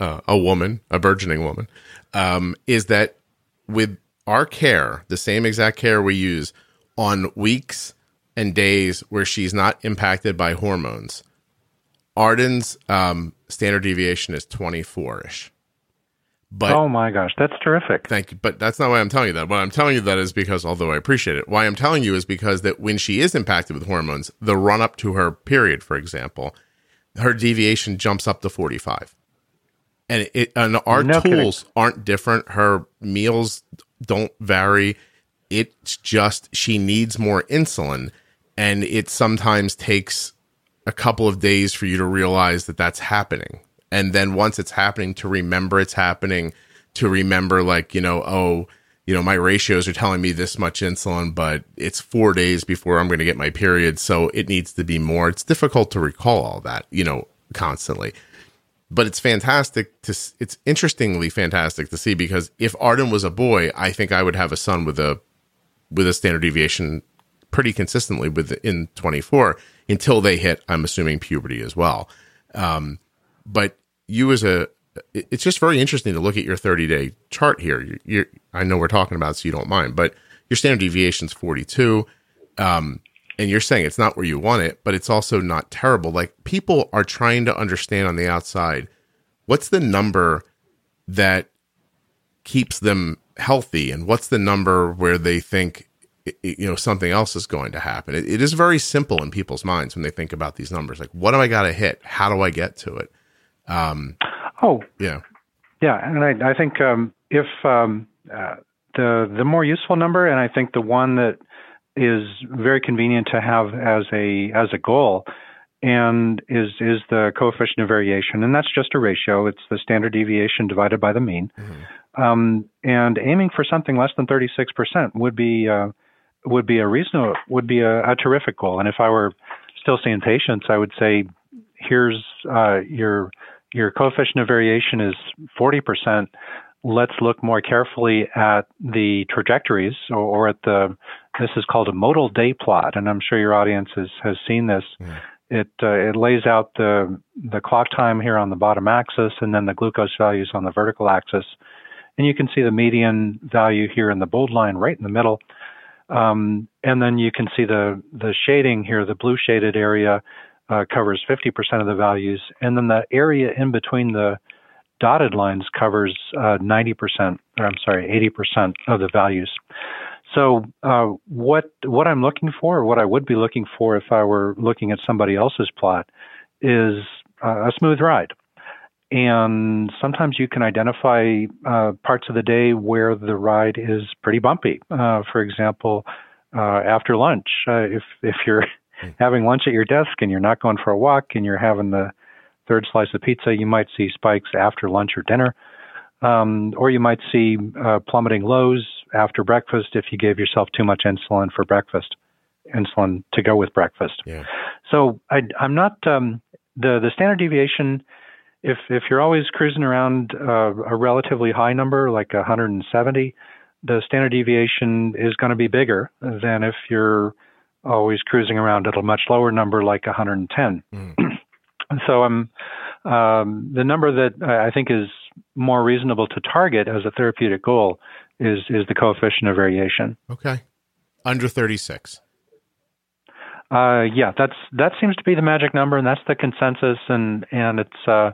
uh, a woman, a burgeoning woman, um, is that with our care, the same exact care we use on weeks and days where she's not impacted by hormones, Arden's um, standard deviation is 24 ish. But oh my gosh, that's terrific. Thank you. But that's not why I'm telling you that. What I'm telling you that is because, although I appreciate it, why I'm telling you is because that when she is impacted with hormones, the run up to her period, for example, her deviation jumps up to 45. And it and our no tools kidding. aren't different. Her meals don't vary. It's just she needs more insulin, and it sometimes takes a couple of days for you to realize that that's happening. And then once it's happening, to remember it's happening, to remember, like, you know, oh, you know, my ratios are telling me this much insulin, but it's four days before I'm going to get my period. So it needs to be more. It's difficult to recall all that, you know, constantly but it's fantastic to it's interestingly fantastic to see because if Arden was a boy, I think I would have a son with a with a standard deviation pretty consistently within 24 until they hit I'm assuming puberty as well. Um, but you as a it's just very interesting to look at your 30 day chart here. You're, you're, I know we're talking about so you don't mind, but your standard deviation is 42. Um, and you're saying it's not where you want it, but it's also not terrible. Like people are trying to understand on the outside what's the number that keeps them healthy and what's the number where they think you know something else is going to happen. It, it is very simple in people's minds when they think about these numbers. Like what do i got to hit? How do i get to it? Um, oh. yeah. Yeah and i, I think um, if um, uh, the the more useful number and i think the one that is very convenient to have as a as a goal and is is the coefficient of variation and that's just a ratio. It's the standard deviation divided by the mean. Mm-hmm. um, and aiming for something less than 36% would be uh, would be a reasonable would be a, a, terrific goal. And if i were still seeing patients i would say here's uh, your your coefficient of variation is 40% let's look more carefully at the trajectories or, or, at the this is called a modal day plot. And i'm sure your audience has, has seen this. Yeah. it uh, it lays out the the clock time here on the bottom axis and then the glucose values on the vertical axis. And you can see the median value here in the bold line right in the middle um, and then you can see the the shading here the blue shaded area uh, covers 50% of the values and then the area in between the dotted lines covers uh, 90%, or I'm sorry, 80% of the values. So uh, what what I'm looking for, what I would be looking for if I were looking at somebody else's plot, is uh, a smooth ride. And sometimes you can identify uh, parts of the day where the ride is pretty bumpy. Uh, for example, uh, after lunch, if if you're hmm. having lunch at your desk and you're not going for a walk and you're having the third slice of pizza, you might see spikes after lunch or dinner. Um, or you might see uh, plummeting lows after breakfast if you gave yourself too much insulin for breakfast, insulin to go with breakfast. Yeah. So I, am not um, the the standard deviation. If if you're always cruising around uh, a relatively high number like 170, the standard deviation is going to be bigger than if you're always cruising around at a much lower number like 110. Mm. so I'm um, the number that I think is more reasonable to target as a therapeutic goal is is the coefficient of variation. Okay, under 36. Uh, yeah, that's that seems to be the magic number, and that's the consensus, and and it's uh,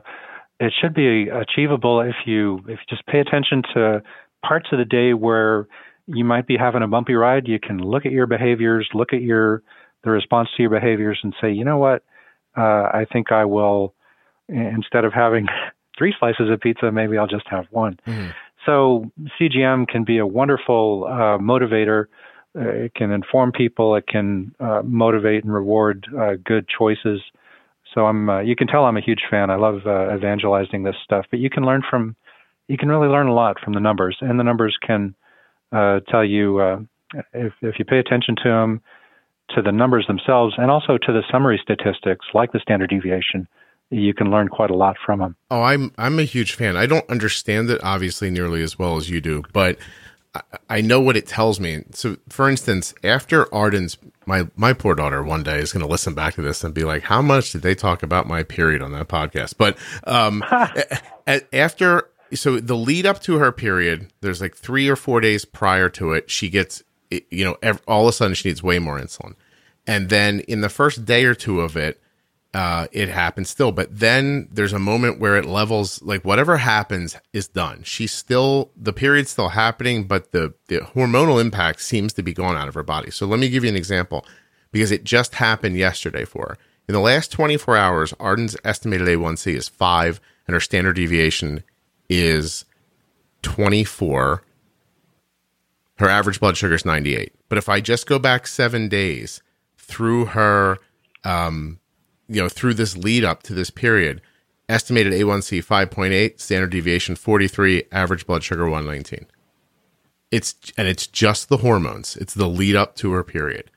it should be achievable if you if you just pay attention to parts of the day where you might be having a bumpy ride. You can look at your behaviors, look at your the response to your behaviors, and say, you know what, uh, I think I will instead of having three slices of pizza, maybe I'll just have one. Mm-hmm. So CGM can be a wonderful uh, motivator. It can inform people. It can uh, motivate and reward uh, good choices. So I'm. Uh, you can tell I'm a huge fan. I love evangelizing this stuff. But you can learn from. You can really learn a lot from the numbers, and the numbers can tell you if if you pay attention to them, to the numbers themselves, and also to the summary statistics like the standard deviation you can learn quite a lot from them. Oh, I'm I'm a huge fan. I don't understand it obviously nearly as well as you do, but I, I know what it tells me. So, for instance, after Arden's my my poor daughter one day is going to listen back to this and be like, "How much did they talk about my period on that podcast?" But um, after so the lead up to her period, there's like three or four days prior to it, she gets you know all of a sudden she needs way more insulin, and then in the first day or two of it uh, it happens still. But then there's a moment where it levels, like whatever happens is done. She's still, the period's still happening, but the, the hormonal impact seems to be gone out of her body. So let me give you an example because it just happened yesterday for her. In the last 24 hours, Arden's estimated A1C is five and her standard deviation is 24. Her average blood sugar is 98. But if I just go back seven days through her, um, you know, through this lead up to this period, estimated A1C 5.8, standard deviation 43, average blood sugar 119. It's and it's just the hormones. It's the lead up to her period.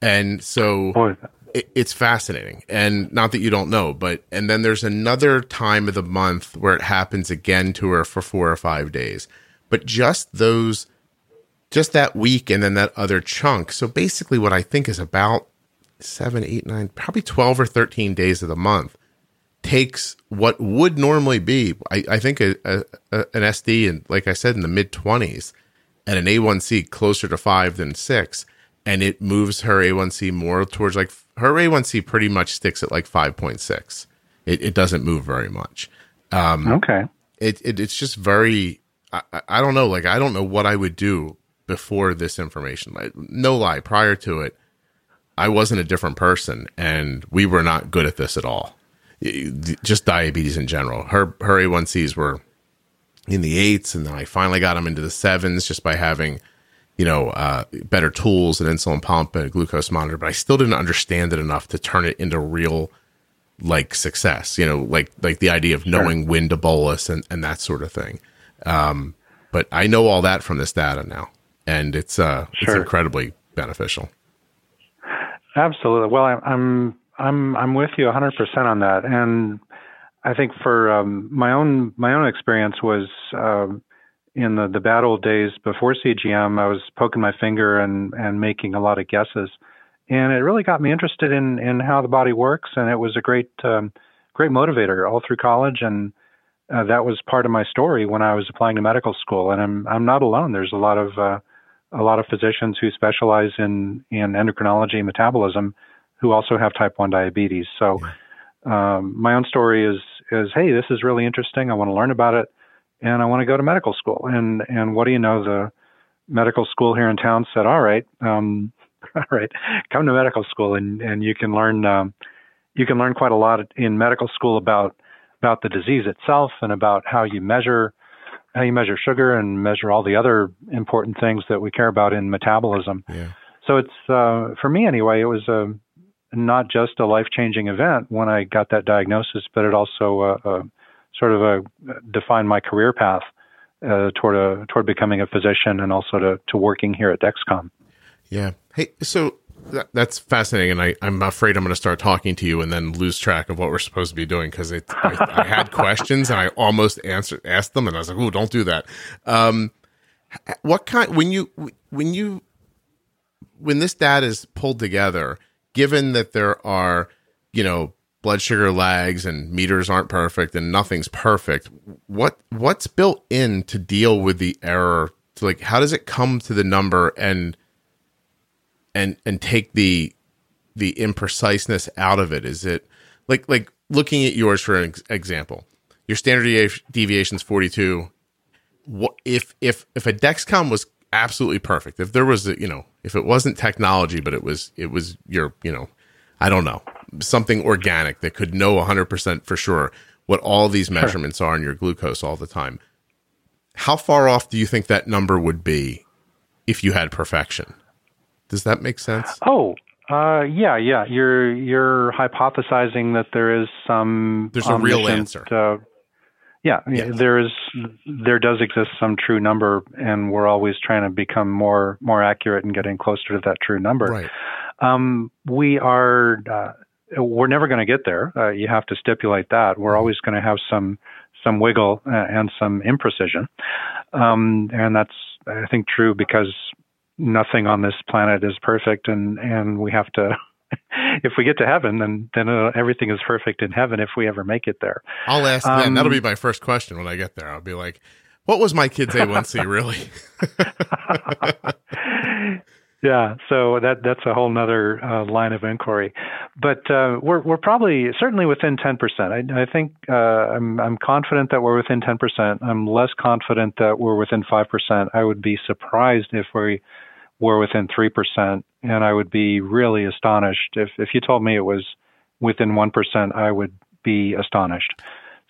And so it, it's fascinating. And not that you don't know, but and then there's another time of the month where it happens again to her for 4 or 5 days. But just those just that week and then that other chunk. So basically what I think is about seven, eight, nine, probably 12 or 13 days of the month takes what would normally be, I, I think, a, a, a, an SD, and like I said, in the mid 20s, and an A1C closer to five than six, and it moves her A1C more towards like her A1C pretty much sticks at like 5.6. It, it doesn't move very much. Um, okay. It, it, it's just very, I, I don't know, like, I don't know what I would do before this information. Like, no lie, prior to it, I wasn't a different person, and we were not good at this at all. Just diabetes in general. Her her A1Cs were in the eights, and then I finally got them into the sevens just by having, you know, uh, better tools, an insulin pump, and a glucose monitor. But I still didn't understand it enough to turn it into real like success. You know, like like the idea of knowing sure. when to bolus and and that sort of thing. Um, but I know all that from this data now, and it's uh sure. it's incredibly beneficial. Absolutely. Well, I'm I'm I'm with you 100% on that, and I think for um, my own my own experience was um, in the the bad old days before CGM. I was poking my finger and and making a lot of guesses, and it really got me interested in in how the body works, and it was a great um, great motivator all through college, and uh, that was part of my story when I was applying to medical school. And I'm I'm not alone. There's a lot of uh, a lot of physicians who specialize in, in endocrinology and metabolism who also have type 1 diabetes. So um, my own story is, is, hey, this is really interesting. I want to learn about it and I want to go to medical school. And, and what do you know? The medical school here in town said, all right, um, all right, come to medical school and, and you can learn, um, you can learn quite a lot in medical school about, about the disease itself and about how you measure how you measure sugar and measure all the other important things that we care about in metabolism. Yeah. So it's uh, for me anyway. It was a not just a life changing event when I got that diagnosis, but it also uh, uh, sort of a, defined my career path uh, toward a toward becoming a physician and also to to working here at Dexcom. Yeah. Hey, so that, that's fascinating, and I, I'm afraid I'm going to start talking to you and then lose track of what we're supposed to be doing because I, I had questions and I almost answered asked them, and I was like, "Oh, don't do that." Um, what kind when you when you when this data is pulled together, given that there are you know blood sugar lags and meters aren't perfect and nothing's perfect, what what's built in to deal with the error? To like, how does it come to the number and and and take the the impreciseness out of it? Is it like like looking at yours for an example? Your standard deviation is 42. What if if if a Dexcom was absolutely perfect? If there was a, you know, if it wasn't technology but it was it was your, you know, I don't know, something organic that could know 100% for sure what all these measurements are in your glucose all the time. How far off do you think that number would be if you had perfection? Does that make sense? Oh, uh, yeah, yeah. You're you're hypothesizing that there is some there's a real answer. Uh, yeah, yes. there is there does exist some true number, and we're always trying to become more more accurate and getting closer to that true number. Right. Um, we are uh, we're never going to get there. Uh, you have to stipulate that. We're mm-hmm. always going to have some some wiggle uh, and some imprecision, um, and that's I think true because nothing on this planet is perfect, and and we have to. if we get to heaven, then then uh, everything is perfect in heaven. If we ever make it there, I'll ask um, that. That'll be my first question when I get there. I'll be like, "What was my kid's A1C really?" Yeah, so that that's a whole other uh, line of inquiry, but uh, we're we're probably certainly within ten percent. I, I think uh, I'm I'm confident that we're within ten percent. I'm less confident that we're within five percent. I would be surprised if we were within three percent, and I would be really astonished if if you told me it was within one percent. I would be astonished.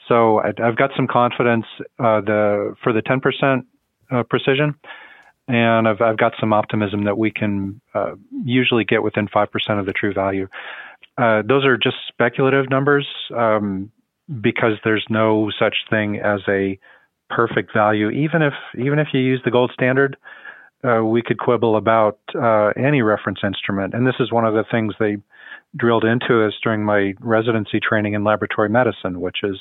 So I, have got some confidence uh, the for the ten percent uh, precision and I've, I've got some optimism that we can uh, usually get within 5% of the true value. Uh, those are just speculative numbers um, because there's no such thing as a perfect value. Even if even if you use the gold standard, uh, we could quibble about uh, any reference instrument, and this is one of the things they drilled into us during my residency training in laboratory medicine, which is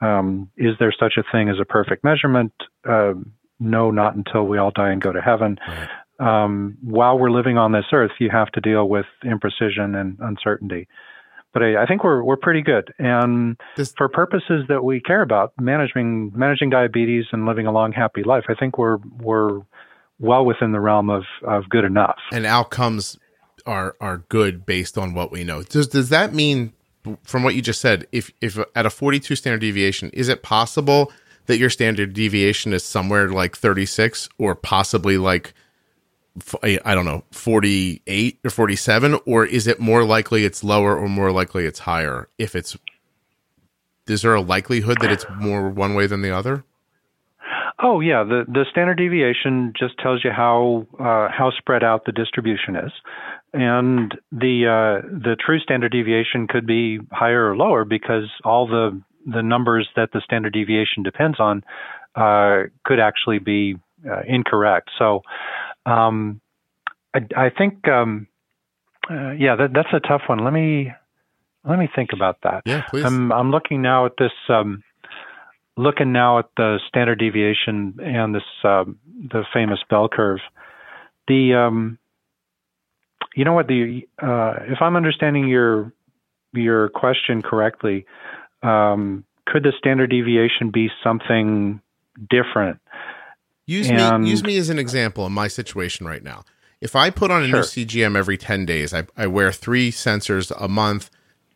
um, is there such a thing as a perfect measurement? Uh, no, not until we all die and go to heaven. Right. Um, while we're living on this earth, you have to deal with imprecision and uncertainty. But I, I think we're we're pretty good, and this, for purposes that we care about, managing managing diabetes and living a long, happy life, I think we're we're well within the realm of, of good enough. And outcomes are are good based on what we know. Does does that mean, from what you just said, if if at a forty two standard deviation, is it possible that your standard deviation is somewhere like 36 or possibly like I don't know 48 or 47 or is it more likely it's lower or more likely it's higher if it's is there a likelihood that it's more one way than the other Oh yeah, the the standard deviation just tells you how uh, how spread out the distribution is, and the uh, the true standard deviation could be higher or lower because all the the numbers that the standard deviation depends on uh, could actually be uh, incorrect. So um, I, I, think, um, uh, yeah, that, that's a tough one. Let me let me think about that. Yeah, please. I'm, I'm looking now at this. Um, looking now at the standard deviation and this um, the famous bell curve. The um, you know what the uh, if I'm understanding your your question correctly, um, could the standard deviation be something different? Use and, me use me as an example in my situation right now. If I put on a sure. new CGM every 10 days, I, I wear three sensors a month,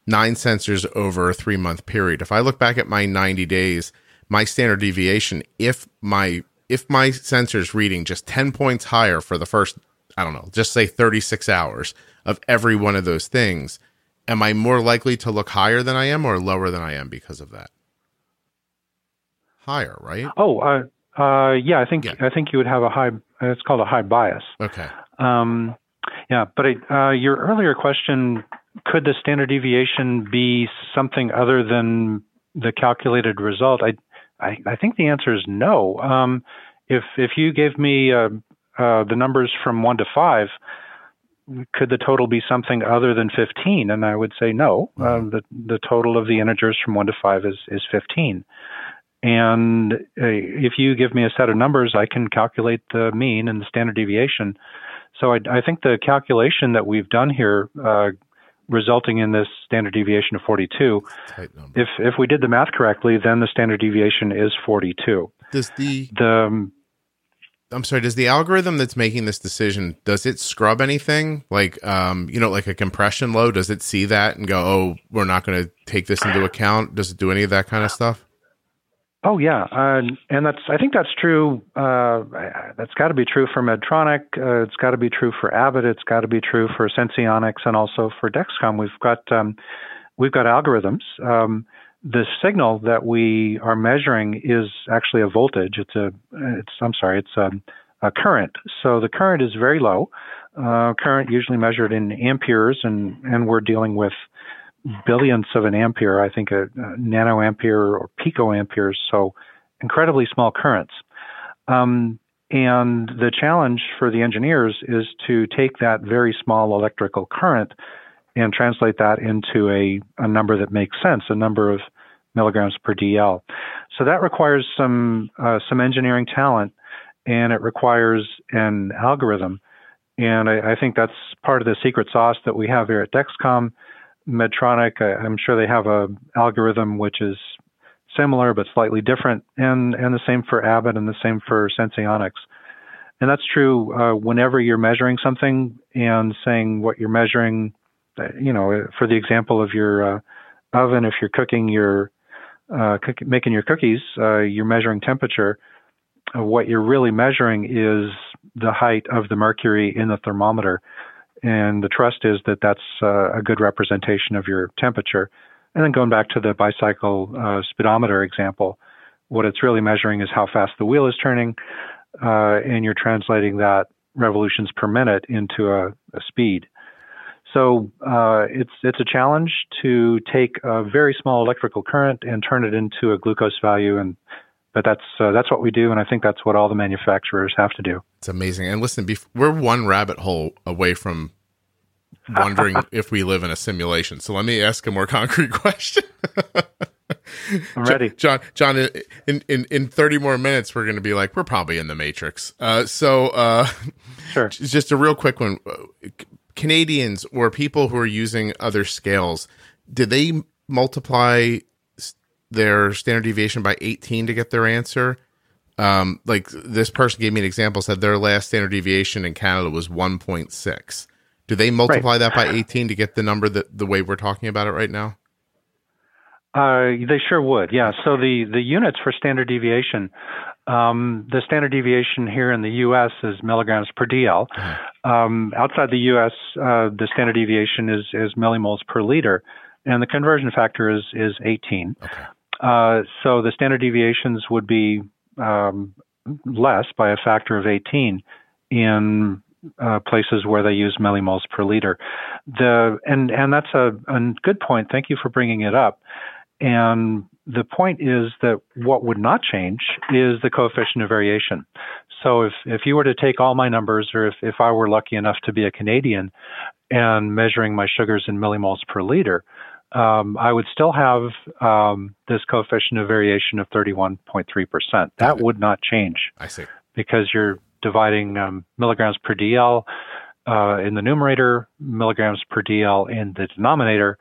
nine sensors over a three month period. If I look back at my 90 days, my standard deviation, if my if my sensor's reading just 10 points higher for the first, I don't know, just say 36 hours of every one of those things, am I more likely to look higher than I am or lower than I am because of that? Higher, right? Oh, uh, uh, yeah. I think yeah. I think you would have a high. It's called a high bias. Okay. Um, yeah, but uh, your earlier question could the standard deviation be something other than the calculated result? I, I, I think the answer is no. Um, if if you gave me uh, uh, the numbers from one to five, could the total be something other than 15? And I would say no. Uh, the the total of the integers from one to five is is 15. And uh, if you give me a set of numbers, I can calculate the mean and the standard deviation. So I, I think the calculation that we've done here, uh, resulting in this standard deviation of 42, if if we did the math correctly, then the standard deviation is 42. Does the the I'm sorry, does the algorithm that's making this decision, does it scrub anything? Like, um, you know, like a compression load, does it see that and go, oh, we're not going to take this into account? Does it do any of that kind of stuff? Oh yeah, uh, and that's I think that's true. Uh, that's got to be true for Medtronic. Uh, it's got to be true for Abbott. It's got to be true for Senseonics and also for Dexcom. We've got um, we've got algorithms. Um, the signal that we are measuring is actually a voltage. It's a, it's, I'm sorry, it's a, a current. So the current is very low. Uh, current usually measured in amperes, and, and we're dealing with billionths of an ampere, I think a, a nanoampere or picoamperes, so incredibly small currents. Um, and the challenge for the engineers is to take that very small electrical current and translate that into a, a number that makes sense, a number of milligrams per DL. So that requires some uh, some engineering talent, and it requires an algorithm. And I, I, think that's part of the secret sauce that we have here at Dexcom. Medtronic, I, I'm sure they have a algorithm which is similar but slightly different, and and the same for Abbott and the same for Senseonics. And that's true uh, whenever you're measuring something and saying what you're measuring you know, for the example of your uh, oven, if you're cooking your uh, cook, making your cookies, uh, you're measuring temperature. Uh, what you're really measuring is the height of the mercury in the thermometer, and the trust is that that's uh, a good representation of your temperature. And then going back to the bicycle uh, speedometer example, what it's really measuring is how fast the wheel is turning, and you're translating that revolutions per minute into a, a speed. So uh, it's it's a challenge to take a very small electrical current and turn it into a glucose value, and but that's uh, that's what we do, and I think that's what all the manufacturers have to do. It's amazing. And listen, we're one rabbit hole away from wondering if we live in a simulation. So let me ask a more concrete question. I'm ready, John. John, in, in in thirty more minutes, we're going to be like, we're probably in the Matrix. Uh, so, uh, sure. Just a real quick one. Canadians or people who are using other scales, did they multiply their standard deviation by 18 to get their answer? Um, like this person gave me an example, said their last standard deviation in Canada was 1.6. Do they multiply right. that by 18 to get the number that the way we're talking about it right now? Uh, they sure would, yeah. So the, the units for standard deviation um, the standard deviation here in the U.S. is milligrams per DL. Mm-hmm. Um, outside the U.S., uh, the standard deviation is, is millimoles per liter, and the conversion factor is is 18. Okay. Uh, so the standard deviations would be um, less by a factor of 18 in uh, places where they use millimoles per liter. The and and that's a, a good point. Thank you for bringing it up. And the point is that what would not change is the coefficient of variation. So if, if you were to take all my numbers, or if, if I were lucky enough to be a Canadian and measuring my sugars in millimoles per liter, um, I would still have um, this coefficient of variation of 31.3%. That would not change. I see. Because you're dividing um, milligrams per DL uh, in the numerator, milligrams per DL in the denominator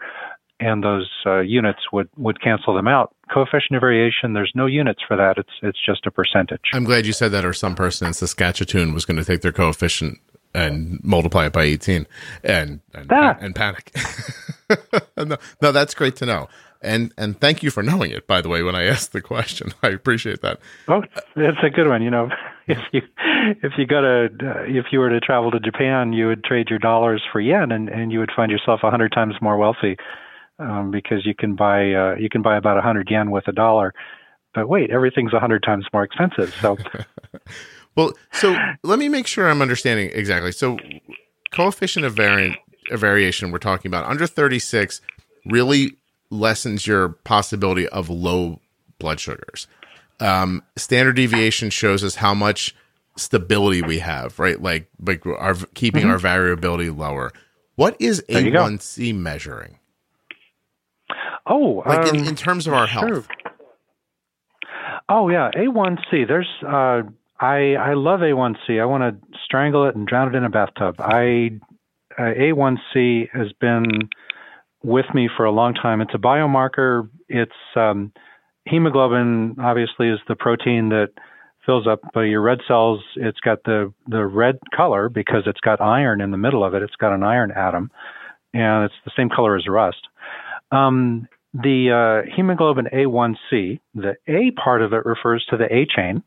and those uh, units would would cancel them out. Coefficient of variation, there's no units for that. It's it's just a percentage. I'm glad you said that, or some person in Saskatchewan was going to take their coefficient and multiply it by 18 and and, ah. and panic. no, no, that's great to know. And and thank you for knowing it. By the way, when I asked the question, I appreciate that. Oh, it's a good one. You know, if you if you go to uh, if you were to travel to Japan, you would trade your dollars for yen, and and you would find yourself a hundred times more wealthy um, because you can buy uh, you can buy about a hundred yen with a dollar. But wait, everything's a hundred times more expensive. So, well, so let me make sure I'm understanding exactly. So, coefficient of variance variation we're talking about. Under 36 really lessens your possibility of low blood sugars. Um, standard deviation shows us how much stability we have, right? Like, like our keeping mm-hmm. our variability lower. What is A1C measuring? Oh, like um, in, in, terms of our health. Sure. Oh yeah, A1C. There's uh, I I love A1C. I want to strangle it and drown it in a bathtub. I uh, A1C has been with me for a long time. It's a biomarker. It's um, hemoglobin. Obviously, is the protein that fills up your red cells. It's got the the red color because it's got iron in the middle of it. It's got an iron atom, and it's the same color as rust. Um, the uh, hemoglobin A1C, the A part of it refers to the A chain.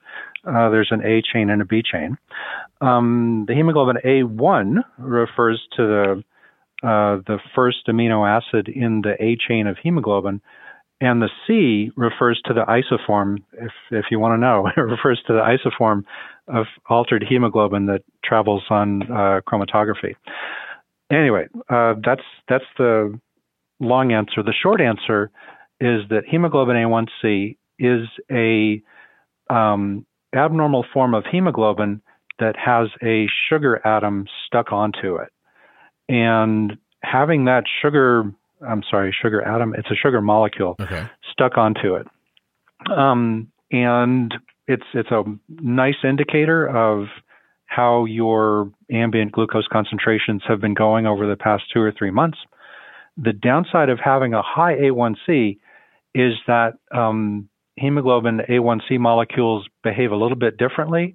Uh, there's an A chain and a B chain. Um, the hemoglobin A1 refers to the uh, the first amino acid in the A chain of hemoglobin, and the C refers to the isoform. If if you want to know, it refers to the isoform of altered hemoglobin that travels on uh, chromatography. Anyway, uh, that's that's the long answer. The short answer is that hemoglobin A1C is a um, abnormal form of hemoglobin that has a sugar atom stuck onto it. And having that sugar, I'm sorry, sugar atom, it's a sugar molecule okay. stuck onto it. Um, and it's it's a nice indicator of how your ambient glucose concentrations have been going over the past two or three months. The downside of having a high A1C is that um, hemoglobin A1C molecules behave a little bit differently.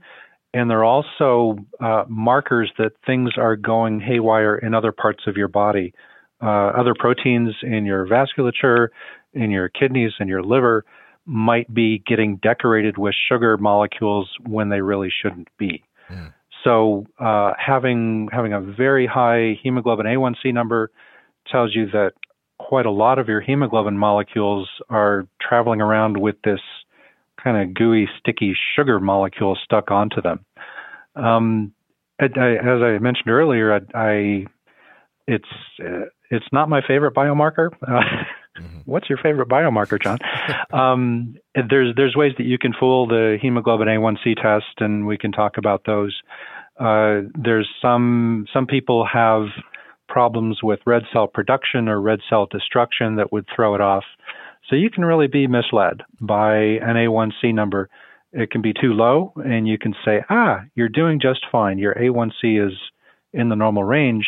And they're also uh, markers that things are going haywire in other parts of your body. Uh, other proteins in your vasculature, in your kidneys, and your liver might be getting decorated with sugar molecules when they really shouldn't be. Yeah. So uh, having having a very high hemoglobin A1C number tells you that quite a lot of your hemoglobin molecules are traveling around with this kind of gooey, sticky sugar molecule stuck onto them. Um, I, I, as I mentioned earlier, I, I it's uh, it's not my favorite biomarker. Uh, mm-hmm. What's your favorite biomarker, John? um, there's there's ways that you can fool the hemoglobin A1C test, and we can talk about those. Uh, there's some some people have problems with red cell production or red cell destruction that would throw it off. So you can really be misled by an A1C number. It can be too low, and you can say, ah, you're doing just fine. Your A1C is in the normal range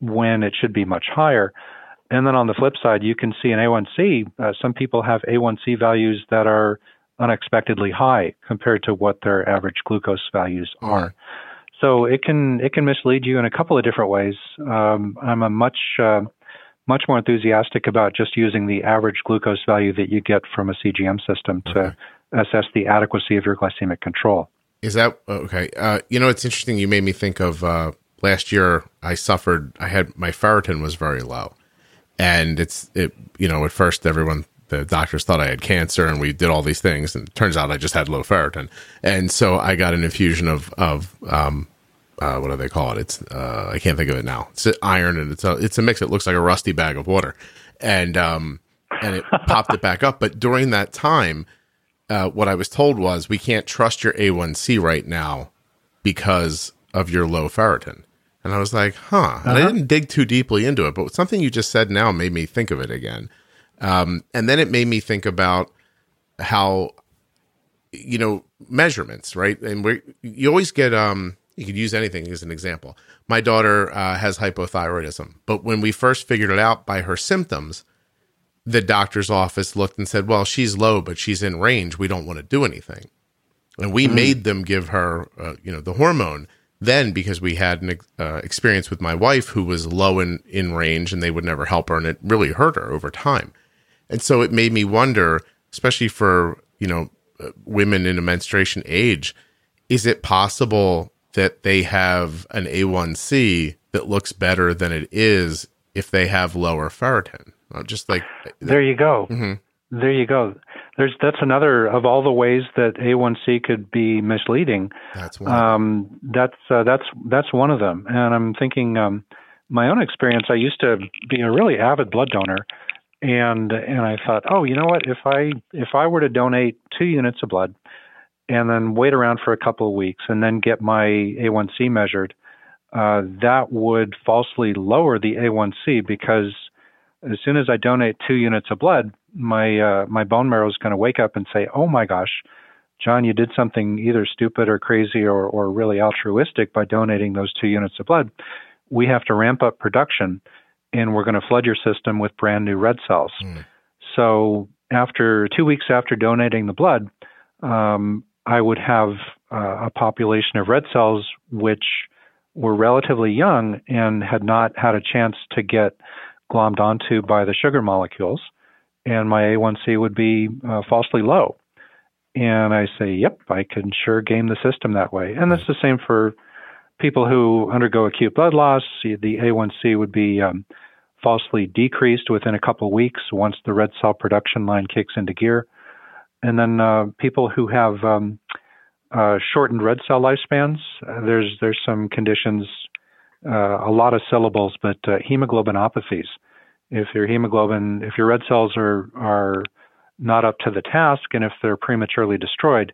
when it should be much higher. And then on the flip side, you can see an A1C. Uh, some people have A1C values that are unexpectedly high compared to what their average glucose values are. Mm-hmm. So it can it can mislead you in a couple of different ways. Um, I'm a much uh, much more enthusiastic about just using the average glucose value that you get from a CGM system to okay. assess the adequacy of your glycemic control. Is that okay? Uh, you know, it's interesting. You made me think of uh, last year. I suffered. I had my ferritin was very low, and it's it. You know, at first everyone the doctors thought I had cancer and we did all these things and it turns out I just had low ferritin. And so I got an infusion of, of, um, uh, what do they call it? It's, uh, I can't think of it now. It's iron and it's a, it's a mix. It looks like a rusty bag of water and, um, and it popped it back up. But during that time, uh, what I was told was we can't trust your A1C right now because of your low ferritin. And I was like, huh. Uh-huh. And I uh-huh. didn't dig too deeply into it, but something you just said now made me think of it again. Um, and then it made me think about how, you know, measurements, right? And we you always get, um, you could use anything as an example. My daughter uh, has hypothyroidism, but when we first figured it out by her symptoms, the doctor's office looked and said, "Well, she's low, but she's in range. We don't want to do anything." And we mm. made them give her, uh, you know, the hormone. Then, because we had an uh, experience with my wife who was low in in range, and they would never help her, and it really hurt her over time. And so it made me wonder, especially for, you know, uh, women in a menstruation age, is it possible that they have an A1C that looks better than it is if they have lower ferritin? Just like there you go. Mm-hmm. There you go. There's that's another of all the ways that A1C could be misleading. That's one. Um, that's uh, that's that's one of them. And I'm thinking um, my own experience, I used to be a really avid blood donor, and and I thought, oh, you know what? If I if I were to donate two units of blood, and then wait around for a couple of weeks, and then get my A1C measured, uh, that would falsely lower the A1C because as soon as I donate two units of blood, my uh, my bone marrow is going to wake up and say, "Oh my gosh, John, you did something either stupid or crazy or or really altruistic by donating those two units of blood. We have to ramp up production, and we're going to flood your system with brand new red cells." Mm. So after two weeks after donating the blood, um, I would have uh, a population of red cells which were relatively young and had not had a chance to get glommed onto by the sugar molecules, and my A1C would be uh, falsely low. And I say, yep, I can sure game the system that way. And that's the same for people who undergo acute blood loss. The A1C would be um, falsely decreased within a couple of weeks once the red cell production line kicks into gear. And then uh, people who have um, uh, shortened red cell lifespans, uh, there's there's some conditions uh, a lot of syllables, but uh, hemoglobinopathies. If your hemoglobin, if your red cells are are not up to the task, and if they're prematurely destroyed,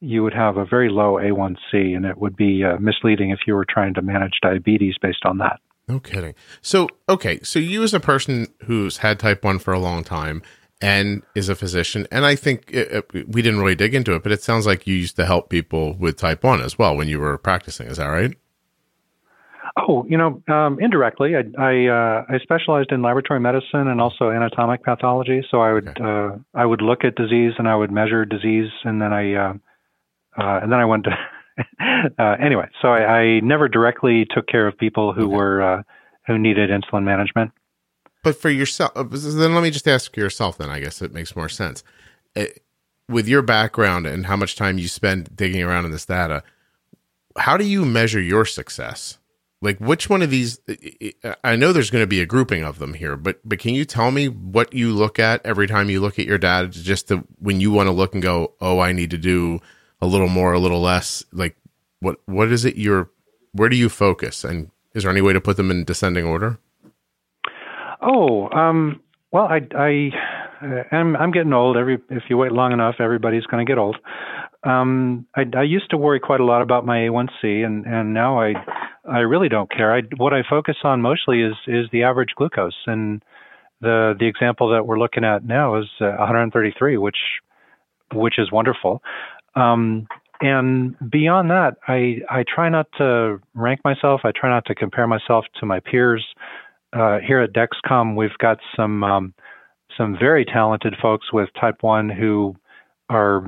you would have a very low A1C, and it would be misleading if you were trying to manage diabetes based on that. No kidding. So, okay, so you as a person who's had type one for a long time and is a physician, and I think it, it, we didn't really dig into it, but it sounds like you used to help people with type one as well when you were practicing. Is that right? Oh, you know, um, indirectly, I I, uh, I, specialized in laboratory medicine and also anatomic pathology. So I would okay. uh, I would look at disease and I would measure disease, and then I uh, uh and then I went to uh, anyway. So I, I, never directly took care of people who okay. were uh, who needed insulin management. But for yourself, uh, then let me just ask yourself. Then I guess it makes more sense. It, with your background and how much time you spend digging around in this data, how do you measure your success? like which one of these eh, eh, i know there's going to be a grouping of them here but but can you tell me what you look at every time you look at your data just to when you want to look and go oh i need to do a little more a little less like what what is it you're where do you focus and is there any way to put them in descending order oh um well i i i'm i'm getting old every if you wait long enough everybody's going to get old um i i used to worry quite a lot about my a1c and and now i I really don't care. I, what I focus on mostly is is the average glucose, and the the example that we're looking at now is uh, 133, which which is wonderful. Um, and beyond that, I I try not to rank myself. I try not to compare myself to my peers. Uh, here at Dexcom, we've got some um, some very talented folks with Type One who are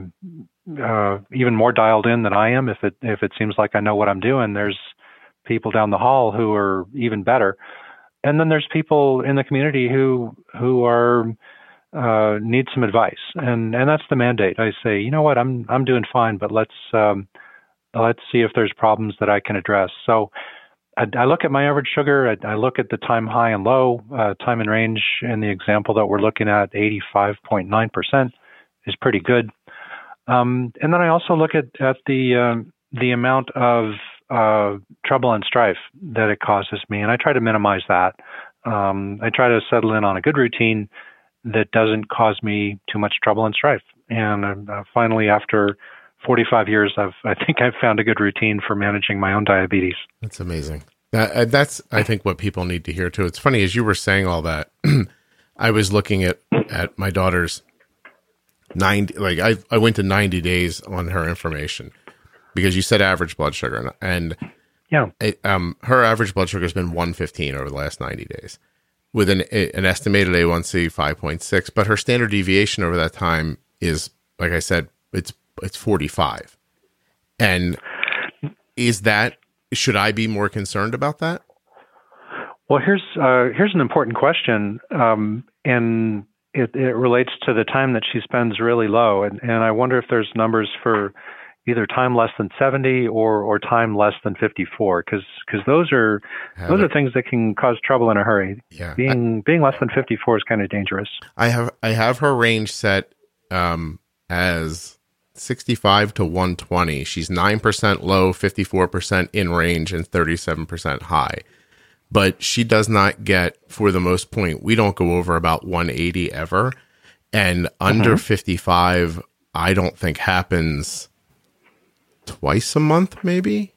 uh, even more dialed in than I am. If it if it seems like I know what I'm doing, there's people down the hall who are even better. And then there's people in the community who who are uh, need some advice, and and that's the mandate. I say, you know what, I'm I'm doing fine, but let's um, let's see if there's problems that I can address. So I, I look at my average sugar. I, I, look at the time high and low, uh, time in range. In the example that we're looking at, 85.9% is pretty good. Um, and then I also look at at the um, the amount of uh, trouble and strife that it causes me, and I try to minimize that. Um, I try to settle in on a good routine that doesn't cause me too much trouble and strife. And uh, finally, after 45 years, I've, I think I've found a good routine for managing my own diabetes. That's amazing. Uh, that's, I think, what people need to hear too. It's funny as you were saying all that. I was looking at at my daughter's 90 like I I went to 90 days on her information because you said average blood sugar, and yeah, it, um, her average blood sugar has been 115 over the last 90 days, with an an estimated A1C 5.6. But her standard deviation over that time is, like I said, it's it's 45. And is that should I be more concerned about that? Well, here's uh, here's an important question, um, and it, it relates to the time that she spends really low, and, and I wonder if there's numbers for either time less than 70 or or time less than 54 because because those are have those it. are things that can cause trouble in a hurry yeah being I, being less than 54 is kind of dangerous i have i have her range set um as 65 to 120 she's 9% low 54% in range and 37% high but she does not get, for the most point, we don't go over about 180 ever. And under mm-hmm. 55, I don't think happens twice a month, maybe.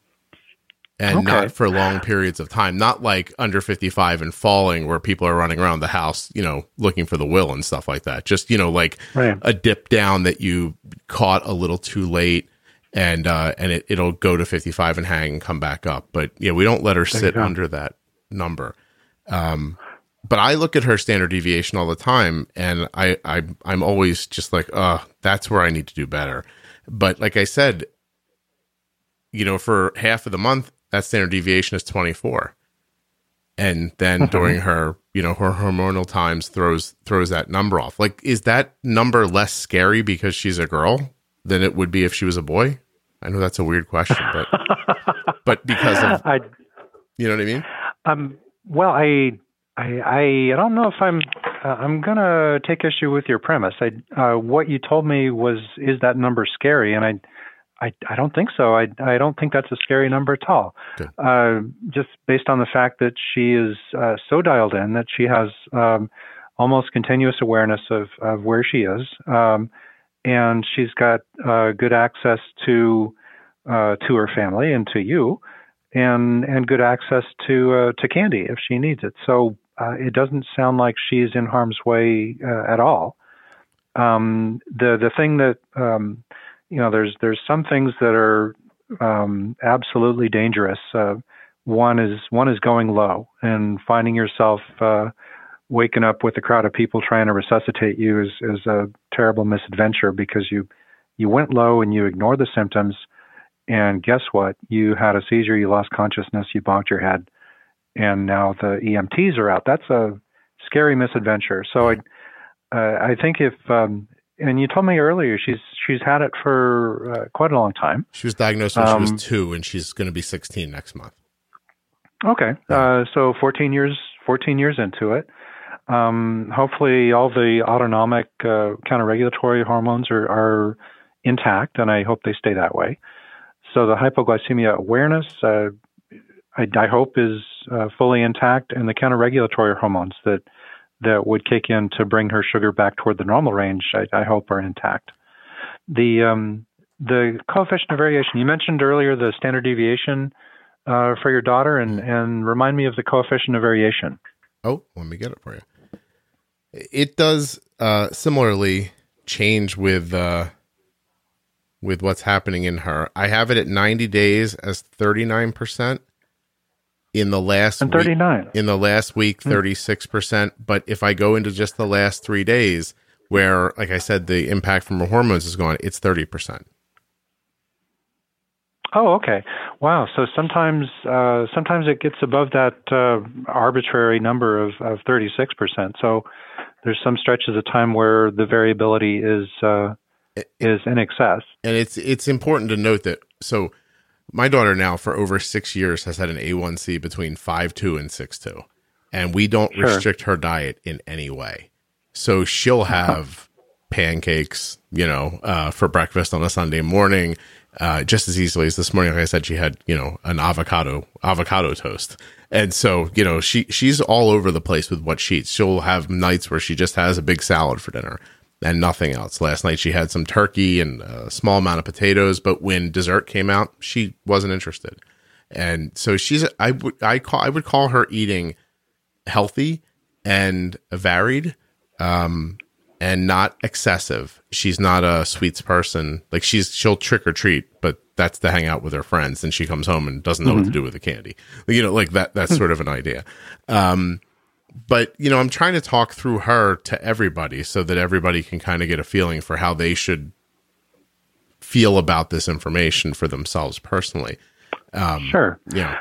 And okay. not for long periods of time. Not like under 55 and falling where people are running around the house, you know, looking for the will and stuff like that. Just, you know, like right. a dip down that you caught a little too late and uh, and it, it'll go to 55 and hang and come back up. But yeah, we don't let her there sit under that number. Um, but I look at her standard deviation all the time, and I, I I'm always just like, uh, that's where I need to do better. But like I said, you know, for half of the month, that standard deviation is 24, and then mm-hmm. during her, you know, her hormonal times throws throws that number off. Like, is that number less scary because she's a girl than it would be if she was a boy? I know that's a weird question, but but because of I, you know what I mean? Um. Well, I I I don't know if I'm uh, I'm gonna take issue with your premise. I uh, what you told me was is that number scary, and I I I don't think so. I I don't think that's a scary number at all. Uh, just based on the fact that she is uh, so dialed in that she has um, almost continuous awareness of of where she is. Um, and she's got uh, good access to uh, to her family and to you, and and good access to uh, to Candy if she needs it. So uh, it doesn't sound like she's in harm's way uh, at all. Um, the the thing that um, you know there's there's some things that are um, absolutely dangerous. Uh, one is one is going low and finding yourself waking up with a crowd of people trying to resuscitate you is, is a terrible misadventure because you you went low and you ignored the symptoms. And guess what? You had a seizure you lost consciousness you bonked your head and now the EMTs are out. That's a scary misadventure. So I uh, I think if um, and you told me earlier she's she's had it for uh, quite a long time. She was diagnosed when um, she was um, two, and she's going to be sixteen next month. Okay, uh, so fourteen years fourteen years into it. Um, hopefully, all the autonomic uh, counter-regulatory hormones are, are, intact, and I hope they stay that way. So the hypoglycemia awareness, uh, I, I, hope, is uh, fully intact, and the counter-regulatory hormones that that would kick in to bring her sugar back toward the normal range, I, I hope, are intact. The um, the coefficient of variation you mentioned earlier, the standard deviation uh, for your daughter, and and remind me of the coefficient of variation. Oh, let me get it for you. It does uh, similarly change with uh, with what's happening in her. I have it at 90 days as 39%. In the last and 39. Week, in the last week 36%, mm. but if I go into just the last 3 days where like I said the impact from hormones is gone, it's 30%. Oh, okay. Wow. So sometimes, uh, sometimes it gets above that uh, arbitrary number of, of 36%. So there's some stretches of time where the variability is uh, is in excess. And it's it's important to note that. So my daughter now for over six years has had an A1C between five two and six two, and we don't sure. restrict her diet in any way. So she'll have pancakes, you know, uh, for breakfast on a Sunday morning uh, just as easily as this morning. Like I said, she had you know an avocado avocado toast, and so you know she she's all over the place with what she eats. She'll have nights where she just has a big salad for dinner and nothing else. Last night she had some turkey and a small amount of potatoes, but when dessert came out, she wasn't interested. And so she's I would I call I would call her eating healthy and varied. Um, and not excessive. She's not a sweets person. Like she's she'll trick or treat, but that's to hang out with her friends, and she comes home and doesn't know mm-hmm. what to mm-hmm. do with the candy. You know, like that. That's sort of an idea. Um, but you know, I'm trying to talk through her to everybody so that everybody can kind of get a feeling for how they should feel about this information for themselves personally. Um, sure. Yeah.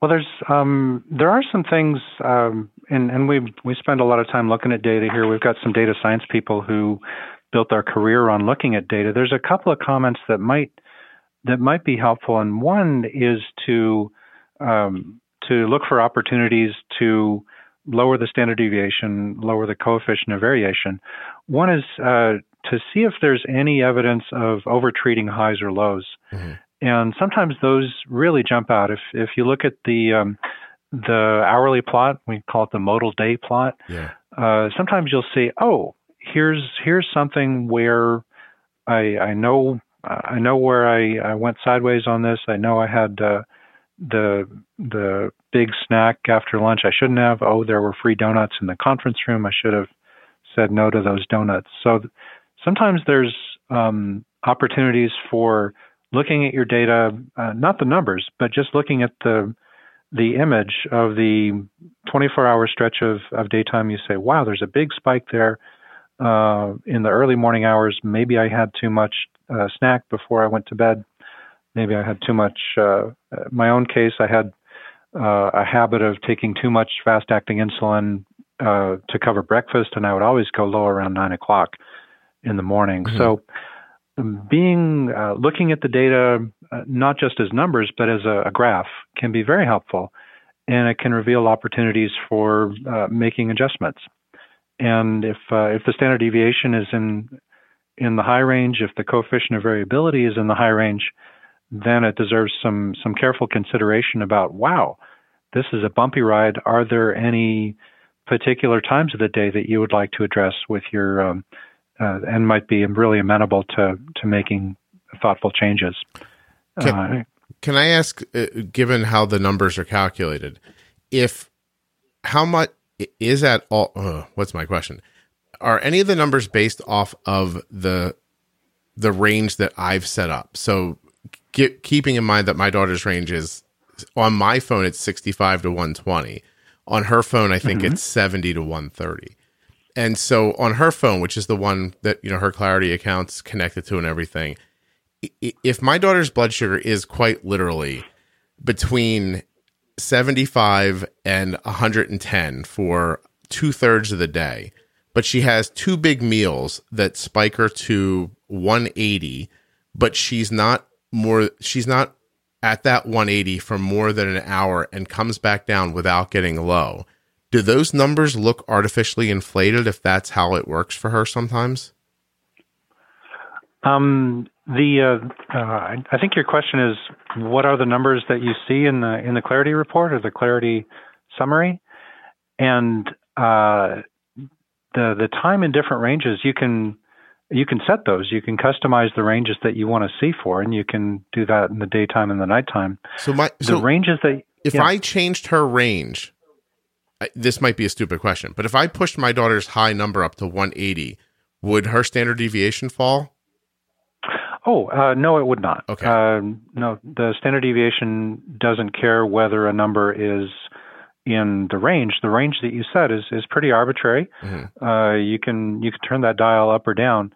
Well, there's um, there are some things, um, and and we we spend a lot of time looking at data here. We've got some data science people who built our career on looking at data. There's a couple of comments that might that might be helpful, and one is to um, to look for opportunities to lower the standard deviation, lower the coefficient of variation. One is uh, to see if there's any evidence of overtreating highs or lows. Mm-hmm and sometimes those really jump out. If if you look at the um, the hourly plot, we call it the modal day plot. Yeah. Uh, sometimes you'll see, oh, here's here's something where I I know I know where I, I went sideways on this. I know I had uh, the the big snack after lunch I shouldn't have. Oh, there were free donuts in the conference room. I should have said no to those donuts. So sometimes there's um, opportunities for looking at your data, uh, not the numbers, but just looking at the the image of the 24 hour stretch of, of daytime. You say, wow, there's a big spike there uh, in the early morning hours. Maybe I had too much uh, snack before I went to bed. Maybe I had too much. Uh, my own case, I had uh, a habit of taking too much fast acting insulin uh, to cover breakfast, and I would always go low around nine o'clock in the morning. Mm-hmm. So, um, being uh, looking at the data uh, not just as numbers but as a, a, graph can be very helpful, and it can reveal opportunities for uh, making adjustments. And if uh, if the standard deviation is in in the high range, if the coefficient of variability is in the high range, then it deserves some some careful consideration about wow, this is a bumpy ride. Are there any particular times of the day that you would like to address with your um, uh, and might be really amenable to to making thoughtful changes. Can, uh, can I ask, uh, given how the numbers are calculated, if how much is that all? Uh, what's my question? Are any of the numbers based off of the the range that I've set up? So, get, keeping in mind that my daughter's range is on my phone, it's sixty five to one twenty. On her phone, I think mm-hmm. it's seventy to one thirty. And so on her phone, which is the one that you know her Clarity account's connected to and everything, if my daughter's blood sugar is quite literally between 75 and 110 for two thirds of the day, but she has two big meals that spike her to 180, but she's not more, she's not at that 180 for more than an hour and comes back down without getting low. Do those numbers look artificially inflated if that's how it works for her sometimes? Um, the uh, uh, I think your question is what are the numbers that you see in the in the clarity report or the clarity summary, and uh, the the time in different ranges you can you can set those. You can customize the ranges that you want to see for, and you can do that in the daytime and the nighttime. So my the so ranges that if yeah. I changed her range, I, this might be a stupid question, but if I pushed my daughter's high number up to 180, would her standard deviation fall? Oh, uh, no, it would not. Okay. Uh, no, the standard deviation doesn't care whether a number is in the range. The range that you set is is pretty arbitrary. Mm-hmm. Uh, you can you can turn that dial up or down.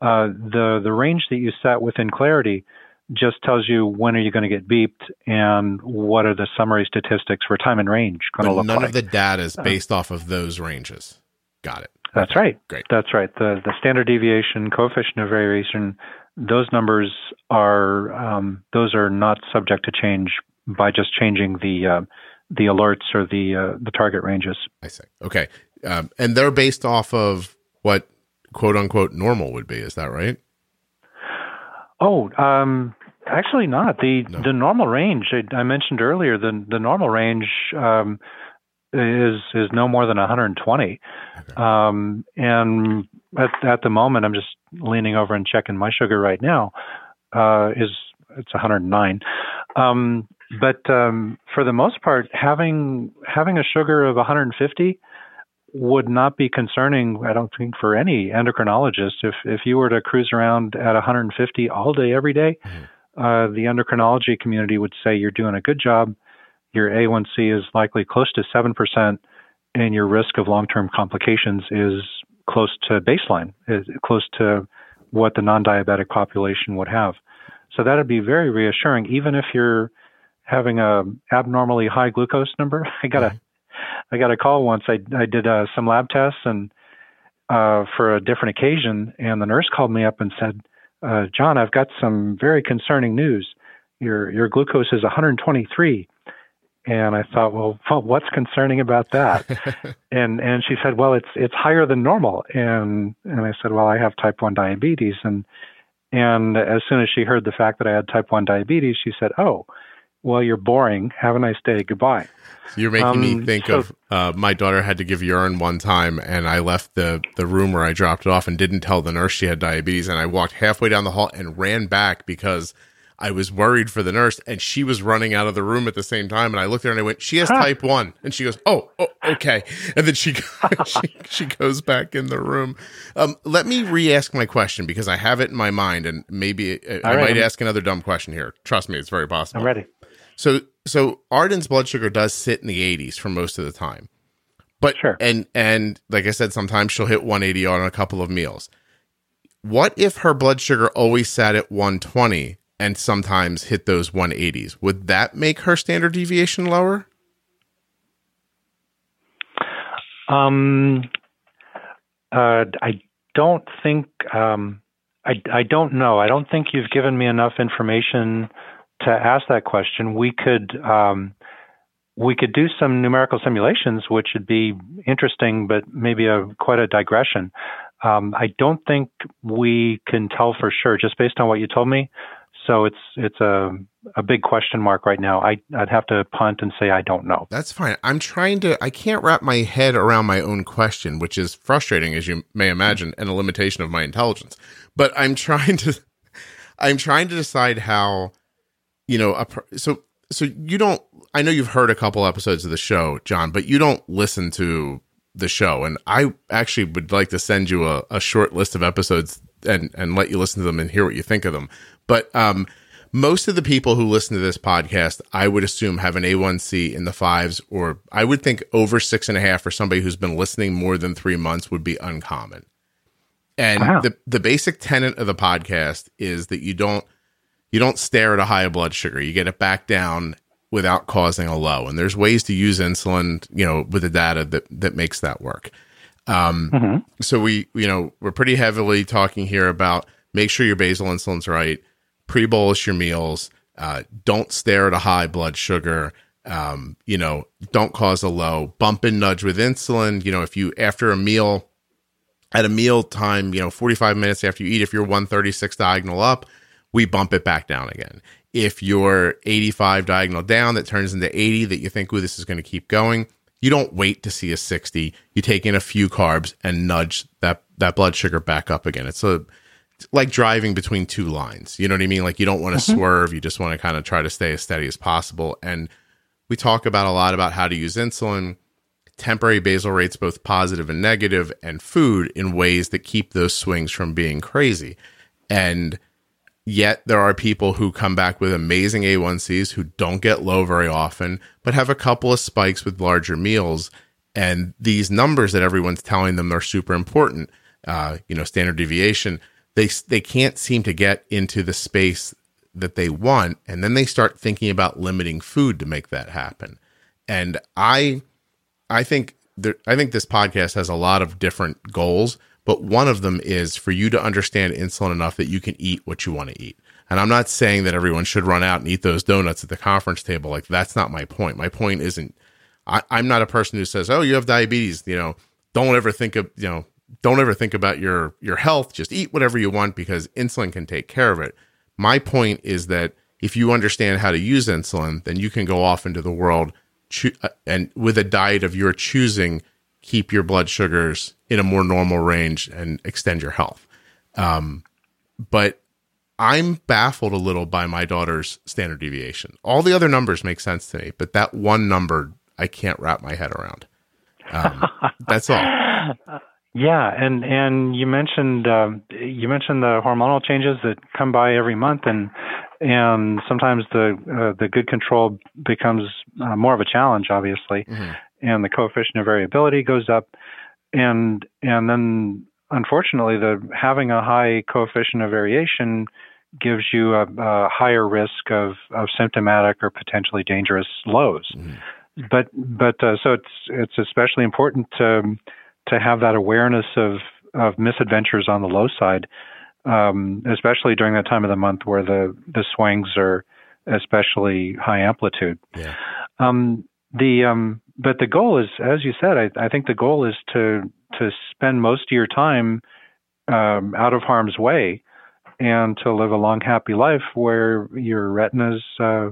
Uh, the the range that you set within Clarity just tells you when are you going to get beeped and what are the summary statistics for time in range going to look none like. of the data is uh, based uh, off of those ranges. Got it. That's okay. right. Great. That's right. The the standard deviation, coefficient of variation, those numbers are um, those are not subject to change by just changing the uh, the alerts or the uh, the target ranges. I see. Okay, um, and they're based off of what quote unquote normal would be. Is that right? Oh, um, actually not. The no. the normal range I, I, mentioned earlier. The the normal range um, is is no more than 120. Okay. Um, and at at the moment, I'm just leaning over and checking my sugar right now. Uh, is it's 109. Um, but um, for the most part, having having a sugar of 150 would not be concerning, I don't think, for any endocrinologist. If if you were to cruise around at 150 all day, every day, mm-hmm. uh, the endocrinology community would say you're doing a good job. Your A1C is likely close to seven percent, and your risk of long-term complications is close to baseline, is close to what the non-diabetic population would have. So that would be very reassuring, even if you're having a abnormally high glucose number. I got a mm-hmm. I got a call once. I I did uh, some lab tests and uh, for a different occasion, and the nurse called me up and said, uh, "John, I've got some very concerning news. Your your glucose is 123." And I thought, well, well what's concerning about that? and and she said, well, it's it's higher than normal. And and I said, well, I have type one diabetes. And and as soon as she heard the fact that I had type one diabetes, she said, oh, well, you're boring. Have a nice day. Goodbye. You're making um, me think so, of uh, my daughter had to give urine one time, and I left the the room where I dropped it off and didn't tell the nurse she had diabetes, and I walked halfway down the hall and ran back because I was worried for the nurse, and she was running out of the room at the same time. And I looked at her and I went, "She has huh. type one," and she goes, "Oh, oh okay." And then she, she she goes back in the room. Um, let me re-ask my question because I have it in my mind, and maybe uh, I, right. might ask another dumb question here. Trust me, it's very possible. I'm ready. So, so Arden's blood sugar does sit in the 80s for most of the time, but sure. and and like I said, sometimes she'll hit 180 on a couple of meals. What if her blood sugar always sat at 120? and sometimes hit those 180s. Would that make her standard deviation lower? Um, uh, I don't think. Um, I I don't know. I don't think you've given me enough information to ask that question. We could. Um, we could do some numerical simulations, which would be interesting, but maybe a quite a digression. Um, I don't think we can tell for sure, just based on what you told me. So it's it's a a big question mark right now. I I'd have to punt and say I don't know. That's fine. I'm trying to I can't wrap my head around my own question, which is frustrating as you may imagine and a limitation of my intelligence. But I'm trying to I'm trying to decide how you know a, so so you don't I know you've heard a couple episodes of the show, John, but you don't listen to the show and I actually would like to send you a, a short list of episodes and and let you listen to them and hear what you think of them. But um, most of the people who listen to this podcast, I would assume, have an A1C in the fives, or I would think over six and a half for somebody who's been listening more than three months would be uncommon. And wow. the the basic tenet of the podcast is that you don't you don't stare at a high blood sugar. You get it back down without causing a low. And there's ways to use insulin, you know, with the data that that makes that work. Um, mm-hmm. So we, you know, we're pretty heavily talking here about make sure your basal insulin's right pre bolus your meals. Uh, don't stare at a high blood sugar. Um, you know, don't cause a low. Bump and nudge with insulin. You know, if you after a meal, at a meal time, you know, 45 minutes after you eat, if you're 136 diagonal up, we bump it back down again. If you're 85 diagonal down, that turns into 80, that you think, oh, this is going to keep going. You don't wait to see a 60. You take in a few carbs and nudge that that blood sugar back up again. It's a like driving between two lines. You know what I mean? Like you don't want to mm-hmm. swerve. You just want to kind of try to stay as steady as possible. And we talk about a lot about how to use insulin, temporary basal rates, both positive and negative, and food in ways that keep those swings from being crazy. And yet there are people who come back with amazing A1Cs who don't get low very often, but have a couple of spikes with larger meals. And these numbers that everyone's telling them are super important, uh, you know, standard deviation they they can't seem to get into the space that they want and then they start thinking about limiting food to make that happen and i i think there, i think this podcast has a lot of different goals but one of them is for you to understand insulin enough that you can eat what you want to eat. And i'm not saying that everyone should run out and eat those donuts at the conference table like that's not my point. My point isn't I, i'm not a person who says oh you have diabetes you know don't ever think of you know don't ever think about your your health just eat whatever you want because insulin can take care of it. My point is that if you understand how to use insulin then you can go off into the world cho- uh, and with a diet of your choosing keep your blood sugars in a more normal range and extend your health. Um, but i'm baffled a little by my daughter's standard deviation. All the other numbers make sense to me but that one number i can't wrap my head around. Um, that's all. Yeah, and and you mentioned um, you mentioned the hormonal changes that come by every month, and and sometimes the uh, the good control becomes uh, more of a challenge, obviously, mm-hmm. And the coefficient of variability goes up, and and then unfortunately, the having a high coefficient of variation gives you a, a higher risk of of symptomatic or potentially dangerous lows. Mm-hmm. But but uh, so it's it's especially important to to have that awareness of of misadventures on the low side, um, especially during that time of the month where the the swings are especially high amplitude. Yeah. Um, the um, but the goal is, as you said, I, I, think the goal is to to spend most of your time um, out of harm's way and to live a long, happy life where your retinas, uh,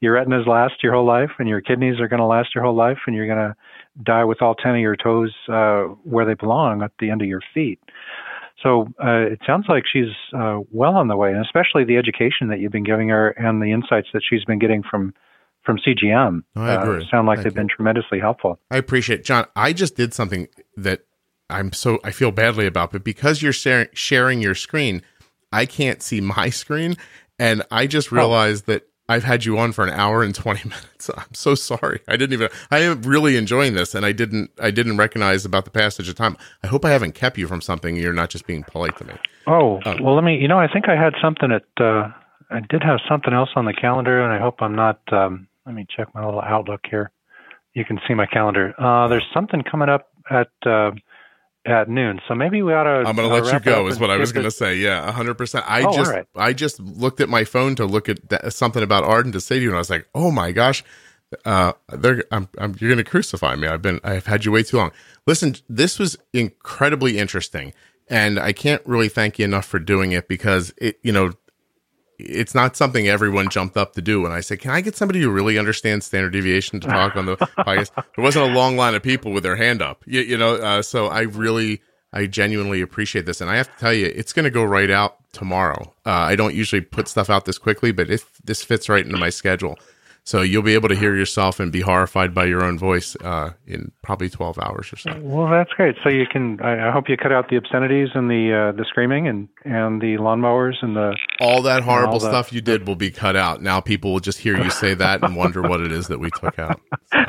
your retinas last your whole life, and your kidneys are going to last your whole life, and you're going to die with all 10 of your toes uh, where they belong at the end of your feet. So uh, it sounds like she's uh, well on the way, and especially the education that you've been giving her and the insights that she's been getting from from CGM. I agree. Uh, sound like Thank they've you. been tremendously helpful. I appreciate it. John. I just did something that I'm so I feel badly about, but because you're sharing sharing your screen, I can't see my screen, and I just realized that I've had you on for an hour and 20 minutes. I'm so sorry. I didn't even I am really enjoying this and I didn't I didn't recognize about the passage of time. I hope I haven't kept you from something. You're not just being polite to me. Oh, Oh. well, let me. You know, I think I had something at. Uh, I did have something else on the calendar, and I hope I'm not. Um, let me check my little Outlook here. You can see my calendar. Uh, there's something coming up at uh, at noon, so maybe we ought to. I'm going to uh, let you go is what I was going to say. Yeah, 100%. I Oh, just right. I just looked at my phone to look at that, something about Arden to say to you and I was like, "Oh my gosh, uh they're I'm, I'm you're going to crucify me. I've been I've had you way too long." Listen, this was incredibly interesting and I can't really thank you enough for doing it because it you know it's not something everyone jumped up to do. And I said, "Can I get somebody who really understands standard deviation to talk on the podcast?" There wasn't a long line of people with their hand up, you, you know. Uh, so I really, I genuinely appreciate this, and I have to tell you, it's going to go right out tomorrow. Uh, I don't usually put stuff out this quickly, but if this fits right into my schedule, so you'll be able to hear yourself and be horrified by your own voice uh, in probably twelve hours or so. Well, that's great. So you can. I, I hope you cut out the obscenities and the uh, the screaming and and the lawnmowers and the. All that horrible all that- stuff you did will be cut out. Now people will just hear you say that and wonder what it is that we took out.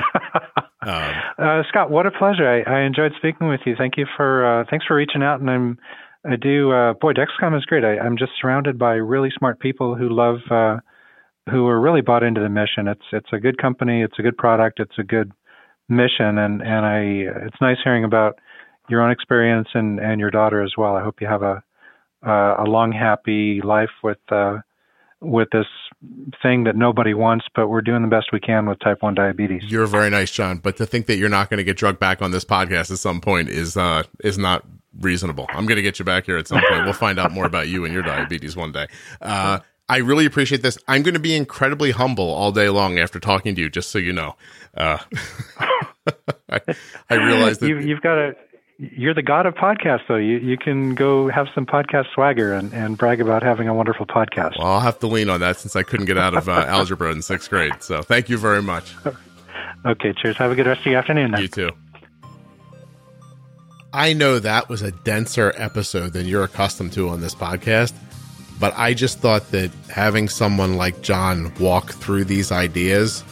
Um, Uh, Scott, what a pleasure! I, I enjoyed speaking with you. Thank you for uh, thanks for reaching out, and I'm I do uh, boy Dexcom is great. I, I'm just surrounded by really smart people who love uh, who are really bought into the mission. It's it's a good company, it's a good product, it's a good mission, and and I it's nice hearing about your own experience and and your daughter as well. I hope you have a uh, a long happy life with uh, with this thing that nobody wants, but we're doing the best we can with type one diabetes. You're very nice, John. But to think that you're not going to get drugged back on this podcast at some point is uh is not reasonable. I'm going to get you back here at some point. We'll find out more about you and your diabetes one day. Uh, I really appreciate this. I'm going to be incredibly humble all day long after talking to you, just so you know. Uh, I, I realize that you, you've got a you're the god of podcasts though you you can go have some podcast swagger and, and brag about having a wonderful podcast well, I'll have to lean on that since I couldn't get out of uh, algebra in sixth grade. So thank you very much. okay cheers have a good rest of your afternoon then. You too. I know that was a denser episode than you're accustomed to on this podcast, but I just thought that having someone like John walk through these ideas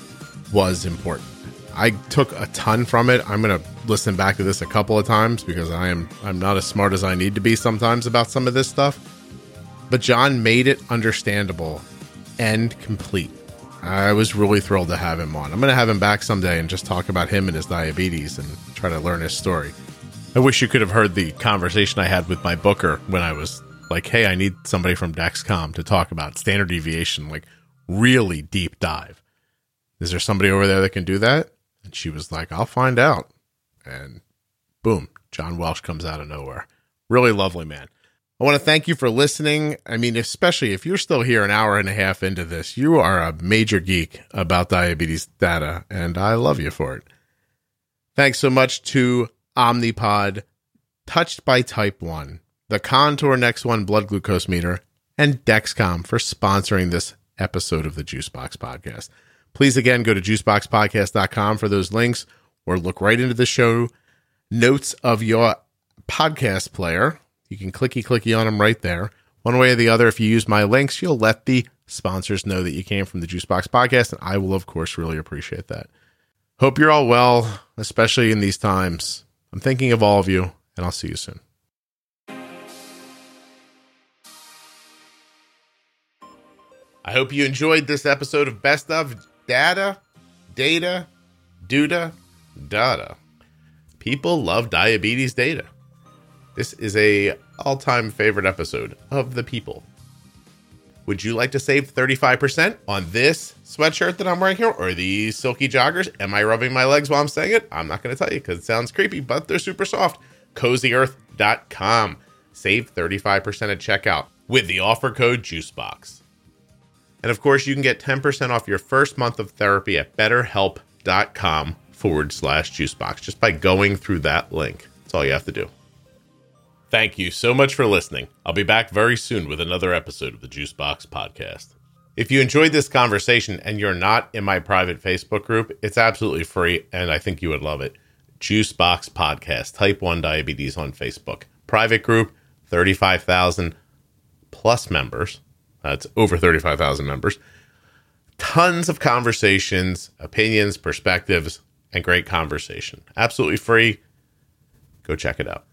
was important. I took a ton from it. I'm going to listen back to this a couple of times because I am I'm not as smart as I need to be sometimes about some of this stuff. But John made it understandable and complete. I was really thrilled to have him on. I'm going to have him back someday and just talk about him and his diabetes and try to learn his story. I wish you could have heard the conversation I had with my booker when I was like, hey, I need somebody from Dexcom to talk about standard deviation, like really deep dive. Is there somebody over there that can do that? And she was like, I'll find out. And boom, John Welsh comes out of nowhere. Really lovely man. I want to thank you for listening. I mean, especially if you're still here an hour and a half into this, you are a major geek about diabetes data, and I love you for it. Thanks so much to Omnipod, Touched by Type 1, the Contour Next One blood glucose meter, and Dexcom for sponsoring this episode of the Juicebox Podcast. Please again go to juiceboxpodcast.com for those links or look right into the show notes of your podcast player. You can clicky clicky on them right there. One way or the other, if you use my links, you'll let the sponsors know that you came from the Juicebox Podcast, and I will, of course, really appreciate that. Hope you're all well, especially in these times. I'm thinking of all of you, and I'll see you soon. I hope you enjoyed this episode of Best of Data, Data, Duda, Data. People love diabetes data. This is a all-time favorite episode of The People. Would you like to save 35% on this sweatshirt that I'm wearing here or these silky joggers? Am I rubbing my legs while I'm saying it? I'm not going to tell you because it sounds creepy, but they're super soft. CozyEarth.com. Save 35% at checkout with the offer code JUICEBOX. And of course, you can get 10% off your first month of therapy at betterhelp.com forward slash juicebox just by going through that link. That's all you have to do. Thank you so much for listening. I'll be back very soon with another episode of the Juicebox Podcast. If you enjoyed this conversation and you're not in my private Facebook group, it's absolutely free and I think you would love it. Juicebox Podcast, Type 1 Diabetes on Facebook. Private group, 35,000 plus members. That's over 35,000 members. Tons of conversations, opinions, perspectives, and great conversation. Absolutely free. Go check it out.